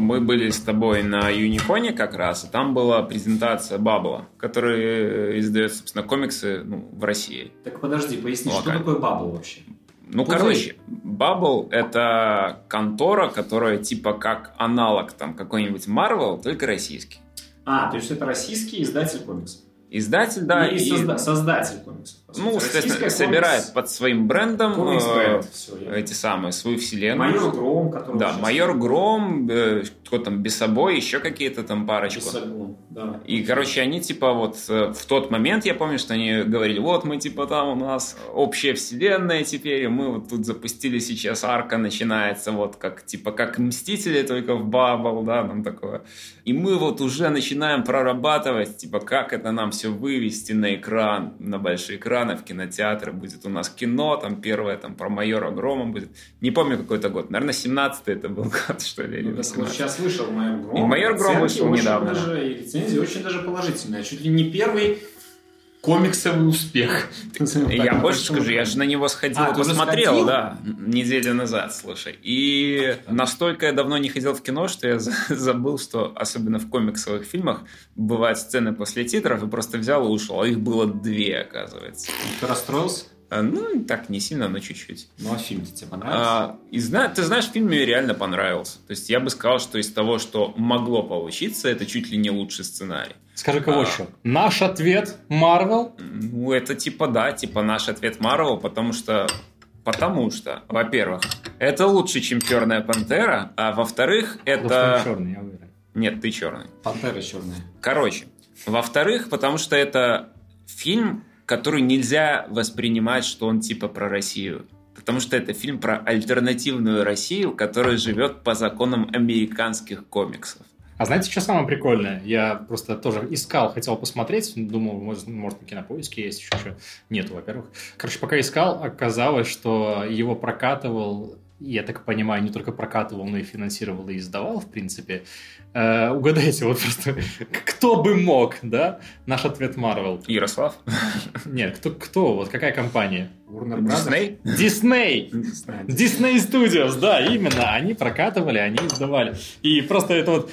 Мы были с тобой на Юниконе как раз, и там была презентация Бабла, который издает, собственно, комиксы ну, в России. Так подожди, поясни, что Локально. такое бабл вообще? Ну, Пузырь. короче, Bubble — это контора, которая типа как аналог там какой-нибудь Marvel, только российский. А, то есть это российский издатель комиксов. Издатель, да, и, и, созда- создатель комиксов. Ну, соответственно, собирает под своим брендом э, бренд. Всё, я- эти самые, свою вселенную. Майор Гром, который Да, Майор Гром, э, кто там, без собой, еще какие-то там парочку. Бесогон, да. И, короче, они типа вот э, в тот момент, я помню, что они говорили, вот мы типа там у нас общая вселенная теперь, и мы вот тут запустили сейчас арка начинается вот как типа как Мстители, только в Бабл, да, там такое. И мы вот уже начинаем прорабатывать, типа как это нам все вывести на экран, на большие экраны, в кинотеатры, будет у нас кино, там первое там про майора Грома будет. Не помню какой это год, наверное, 17 это был год, что ли, или Ну, вот 18 сейчас вышел Майор Гром. И Майор Гром вышел недавно, Даже, и рецензии очень даже положительные. Чуть ли не первый комиксовый успех. Я больше скажу, я же на него сходил, А, посмотрел, сходил? да, неделю назад, слушай. И настолько я давно не ходил в кино, что я за- забыл, что особенно в комиксовых фильмах бывают сцены после титров, и просто взял и ушел. А их было две, оказывается. Ты расстроился? А, Ну, так не сильно, но чуть-чуть. Ну, а фильм тебе понравился? А, и ты знаешь, фильм мне реально понравился. То есть я бы сказал, что из того, что могло получиться, это чуть ли не лучший сценарий. Скажи-ка вот А. что. Наш ответ Марвел Ну, это типа да, типа наш ответ Марвел, потому что Потому что, во-первых, это лучше, чем Черная Пантера, а во-вторых, это... черный, я уверен. Нет, ты черный. Пантера черная. Короче, во-вторых, потому что это фильм, который нельзя воспринимать, что он типа про Россию. Потому что это фильм про альтернативную Россию, которая живет по законам американских комиксов. А знаете, что самое прикольное? Я просто тоже искал, хотел посмотреть, думал, может, может на кинопоиске есть еще что. Нету, во-первых. Короче, пока искал, оказалось, что его прокатывал, я так понимаю, не только прокатывал, но и финансировал и издавал, в принципе. Э, угадайте, вот просто, кто бы мог, да? Наш ответ Марвел. Ярослав? Нет, кто, кто, вот какая компания? Warner Brothers? Дисней? Дисней! Не знаю. Disney Studios, да, именно. Они прокатывали, они издавали. И просто это вот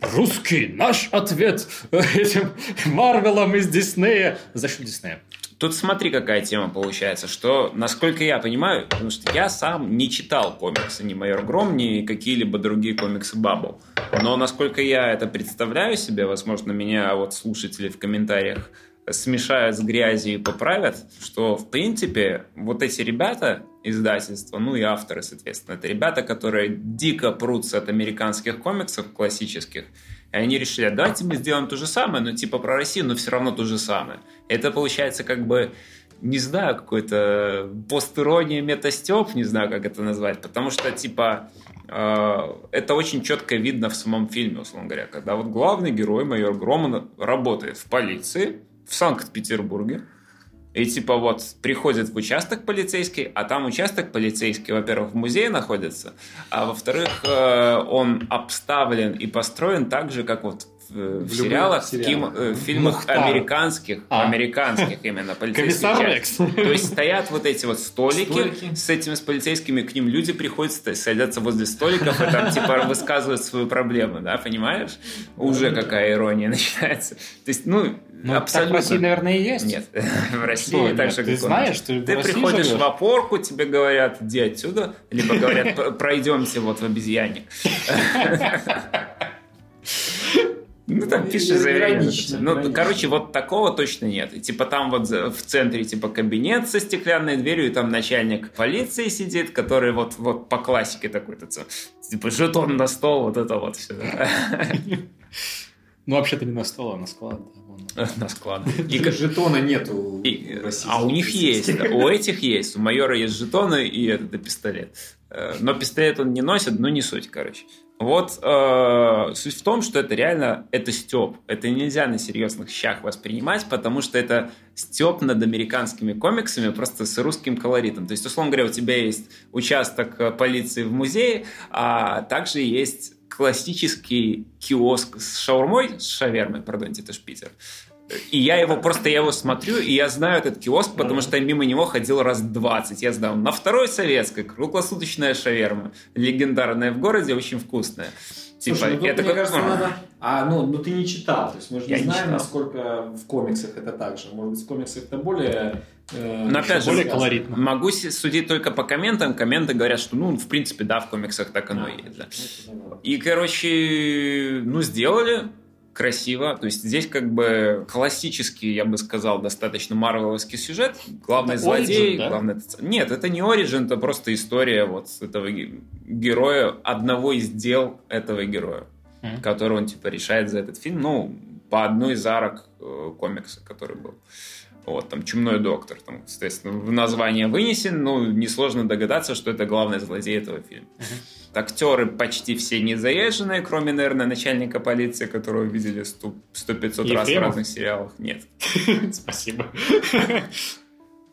русский наш ответ этим Марвелам из Диснея за счет Диснея. Тут смотри, какая тема получается, что, насколько я понимаю, потому что я сам не читал комиксы, ни «Майор Гром», ни какие-либо другие комиксы «Баббл». Но насколько я это представляю себе, возможно, меня вот слушатели в комментариях смешают с грязью и поправят, что, в принципе, вот эти ребята, издательства, ну и авторы, соответственно, это ребята, которые дико прутся от американских комиксов классических, и они решили, «А давайте мы сделаем то же самое, но типа про Россию, но все равно то же самое. Это получается как бы не знаю, какой-то постирония, метастеп, не знаю, как это назвать, потому что, типа, э, это очень четко видно в самом фильме, условно говоря, когда вот главный герой, майор Громан, работает в полиции в Санкт-Петербурге, и типа вот приходит в участок полицейский, а там участок полицейский, во-первых, в музее находится, а во-вторых, э, он обставлен и построен так же, как вот в, в сериалах, в, ким, э, в фильмах Мухтар. американских, А. американских именно полицейских. То есть стоят вот эти вот столики, Столики. с этими с полицейскими, к ним люди приходят, садятся возле столиков и там типа высказывают свою проблему, да, понимаешь? Уже какая ирония начинается. То есть, ну, Ну, так в абсолютно... России, наверное, и есть. Нет, в России Что, так же, Ты знаешь, ты Ты приходишь живешь? в опорку, тебе говорят, иди отсюда, либо говорят, «П- пройдемте вот в обезьянник. Ну, там Ну, пишешь иронично, Ну, короче, вот такого точно нет. И, Типа там вот в центре типа кабинет со стеклянной дверью, и там начальник полиции сидит, который вот, вот по классике такой-то, типа жетон на стол, вот это вот все. Ну, вообще-то не на стол, а на склад. да. На склад. И жетона нету. И- а у них есть, у этих есть. У майора есть жетоны и этот пистолет. Э, Но пистолет он не носит, но не суть, короче. Вот э, суть в том, что это реально это степ. Это нельзя на серьезных щах воспринимать, потому что это степ над американскими комиксами просто с русским колоритом. То есть, условно говоря, у тебя есть участок э, полиции в музее, а также есть классический киоск с шаурмой, с шавермой, пардонте, это ж Питер. И я его просто я его смотрю, и я знаю этот киоск, потому что я мимо него ходил раз 20. Я знаю, на второй советской круглосуточная шаверма, легендарная в городе, очень вкусная. Типа, Слушай, ну, тут, я мне такой, кажется, надо... А, ну, ну, ты не читал. То есть мы же Я не не знаем, читал. насколько в комиксах это так же. Может быть, в комиксах это более... э, Но опять же, более колоритно. Могу судить только по комментам. Комменты говорят, что, ну, в принципе, да, в комиксах так оно А, и есть. да. И, короче, ну, сделали красиво. То есть здесь как бы классический, я бы сказал, достаточно марвеловский сюжет. Главный Это злодей, Origin, да? главный... Нет, это не Origin, это просто история вот этого ге- героя, одного из дел этого героя, Мгм. который он, типа, решает за этот фильм, ну, по одной из арок э, комикса, который был. Вот, там Чумной доктор, там, соответственно, в название вынесен, ну, несложно догадаться, что это главный злодей этого фильма. Актеры почти все не заезженные, кроме, наверное, начальника полиции, которого видели сто- 100-500 раз в разных сериалах. Нет. Спасибо.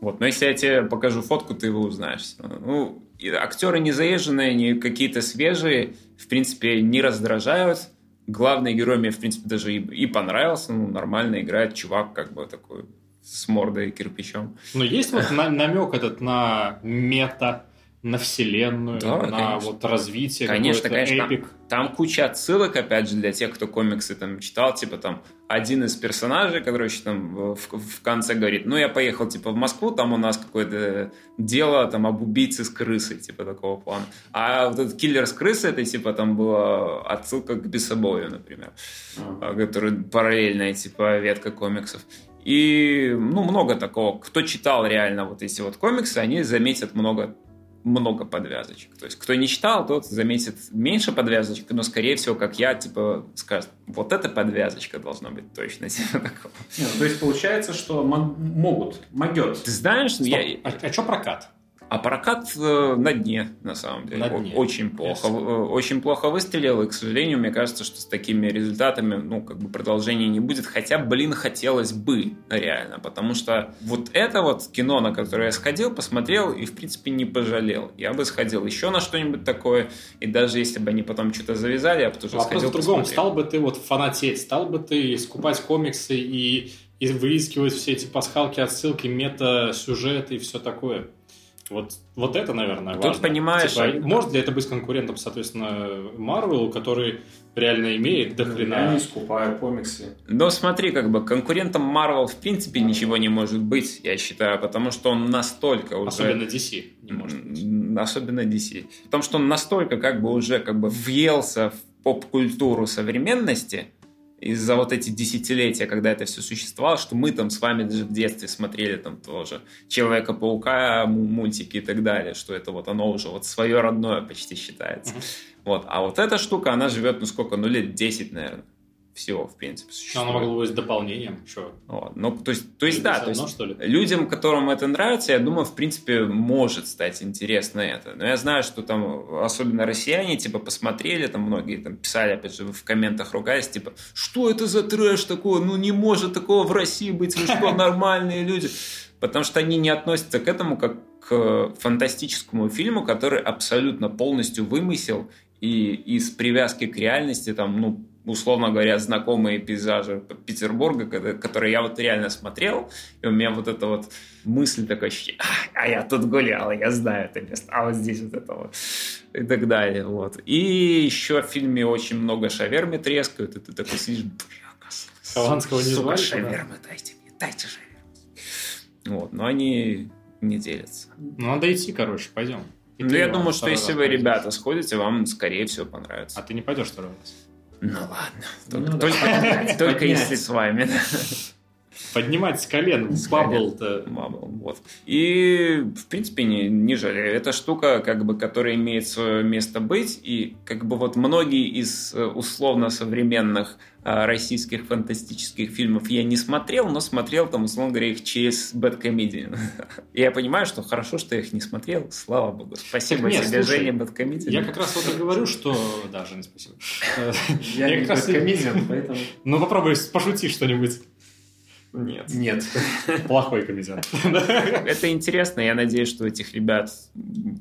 Вот, но если я тебе покажу фотку, ты его узнаешь. Ну, актеры не заезженные, не какие-то свежие, в принципе, не раздражают. Главный герой мне, в принципе, даже и, и понравился. Ну, нормально играет чувак, как бы такой с мордой и кирпичом. Но есть вот на- намек этот на мета, на вселенную, Да, на конечно. вот развитие, Конечно, конечно. эпик. Там куча отсылок, опять же, для тех, кто комиксы там читал, типа там один из персонажей, который там в, в конце говорит, ну, я поехал, типа, в Москву, там у нас какое-то дело там об убийце с крысой, типа, такого плана. А вот этот киллер с крысой, это, типа, там была отсылка к Бесобою, например, а, который параллельная, типа, ветка комиксов. И, ну, много такого. Кто читал реально вот эти вот комиксы, они заметят много много подвязочек. То есть, кто не читал, тот заметит меньше подвязочек, но, скорее всего, как я, типа, скажет, вот эта подвязочка должна быть точно. Типа такого. Не, ну, то есть получается, что мо- могут, могет. Ты знаешь, Стоп, я... А, что прокат? А прокат э, на дне, на самом деле. На дне. Очень плохо. Ясно. Э, Очень плохо выстрелил, и, к сожалению, мне кажется, что с такими результатами, ну, как бы продолжения не будет. Хотя, блин, хотелось бы, реально. Потому что вот это вот кино, на которое я сходил, посмотрел и, в принципе, не пожалел. Я бы сходил еще на что-нибудь такое, и даже если бы они потом что-то завязали, я бы тоже Вопрос сходил в другом. посмотрел. Стал бы ты вот фанатеть, стал бы ты скупать комиксы и, и выискивать все эти пасхалки, отсылки, мета-сюжеты и все такое? Вот, вот это, наверное, Тут важно. понимаешь, Типа, а- может ли это быть конкурентом, соответственно, Марвелу, который реально имеет до Я хрена... не скупаю комиксы. Но смотри, как бы конкурентом Marvel в принципе ничего не может быть, я считаю, потому что он настолько уже... Особенно DC не может быть. Особенно DC. Потому что он настолько как бы уже как бы въелся в поп-культуру современности, и за вот эти десятилетия, когда это все существовало, что мы там с вами даже в детстве смотрели там тоже Человека-паука, мультики и так далее, что это вот оно уже вот свое родное почти считается. Вот. А вот эта штука, она живет, ну сколько, ну лет 10, наверное всего, в принципе, существует. Но оно могло быть дополнением, что? Вот. Ну, то есть, то есть да, то есть что ли? людям, которым это нравится, я думаю, в принципе, может стать интересно это. Но я знаю, что там, особенно россияне, типа, посмотрели, там многие там писали, опять же, в комментах ругаясь, типа, что это за трэш такое? Ну, не может такого в России быть, вы что, нормальные люди? Потому что они не относятся к этому как к фантастическому фильму, который абсолютно полностью вымысел и из привязки к реальности там, ну, условно говоря, знакомые пейзажи Петербурга, которые я вот реально смотрел, и у меня вот эта вот мысль такая, а, а я тут гулял, я знаю это место, а вот здесь вот это вот, и так далее, вот. И еще в фильме очень много шавермы трескают, и ты такой сидишь, Хованского не звали, шавермы дайте мне, дайте шавермы. Вот, но они не делятся. Ну, надо идти, короче, пойдем. И ну, я думаю, что если вы, ребята, сходите, вам, скорее всего, понравится. А ты не пойдешь второй раз? Ну ладно, только, ну, только, только если с вами. Поднимать с колен бабл-то. Бабл, вот. И, в принципе, не, не жалею. Это штука, как бы, которая имеет свое место быть. И, как бы, вот многие из э, условно современных а, российских фантастических фильмов я не смотрел, но смотрел, там, условно говоря, их через Бэткомедиан. И я понимаю, что хорошо, что я их не смотрел. Слава богу. Спасибо нет, тебе, слушай, Женя, Бэткомедиан. Я как раз вот и говорю, что... Да, Женя, спасибо. Я не Бэткомедиан, поэтому... Ну, попробуй пошути что-нибудь. Нет. Нет. Плохой комедиант. Это интересно. Я надеюсь, что у этих ребят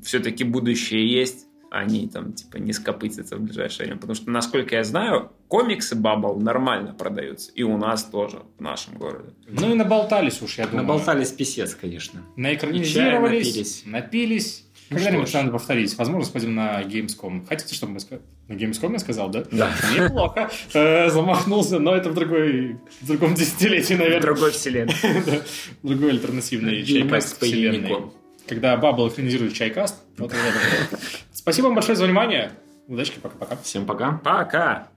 все-таки будущее есть. Они там, типа, не скопытятся в ближайшее время. Потому что, насколько я знаю, комиксы Bubble нормально продаются. И у нас тоже, в нашем городе. Ну и наболтались уж, я думаю. Наболтались писец, конечно. Наэкранизировались, напились. напились когда-нибудь надо повторить. Возможно, сходим на Gamescom. Хотите, чтобы мы сказали? На Gamescom я сказал, да? Да. Неплохо. Э, замахнулся, но это в другой, в другом десятилетии, наверное. В другой вселенной. Другой альтернативный чайкаст вселенной. Когда Бабл экранизирует чайкаст. Спасибо вам большое за внимание. Удачки, пока-пока. Всем пока. Пока.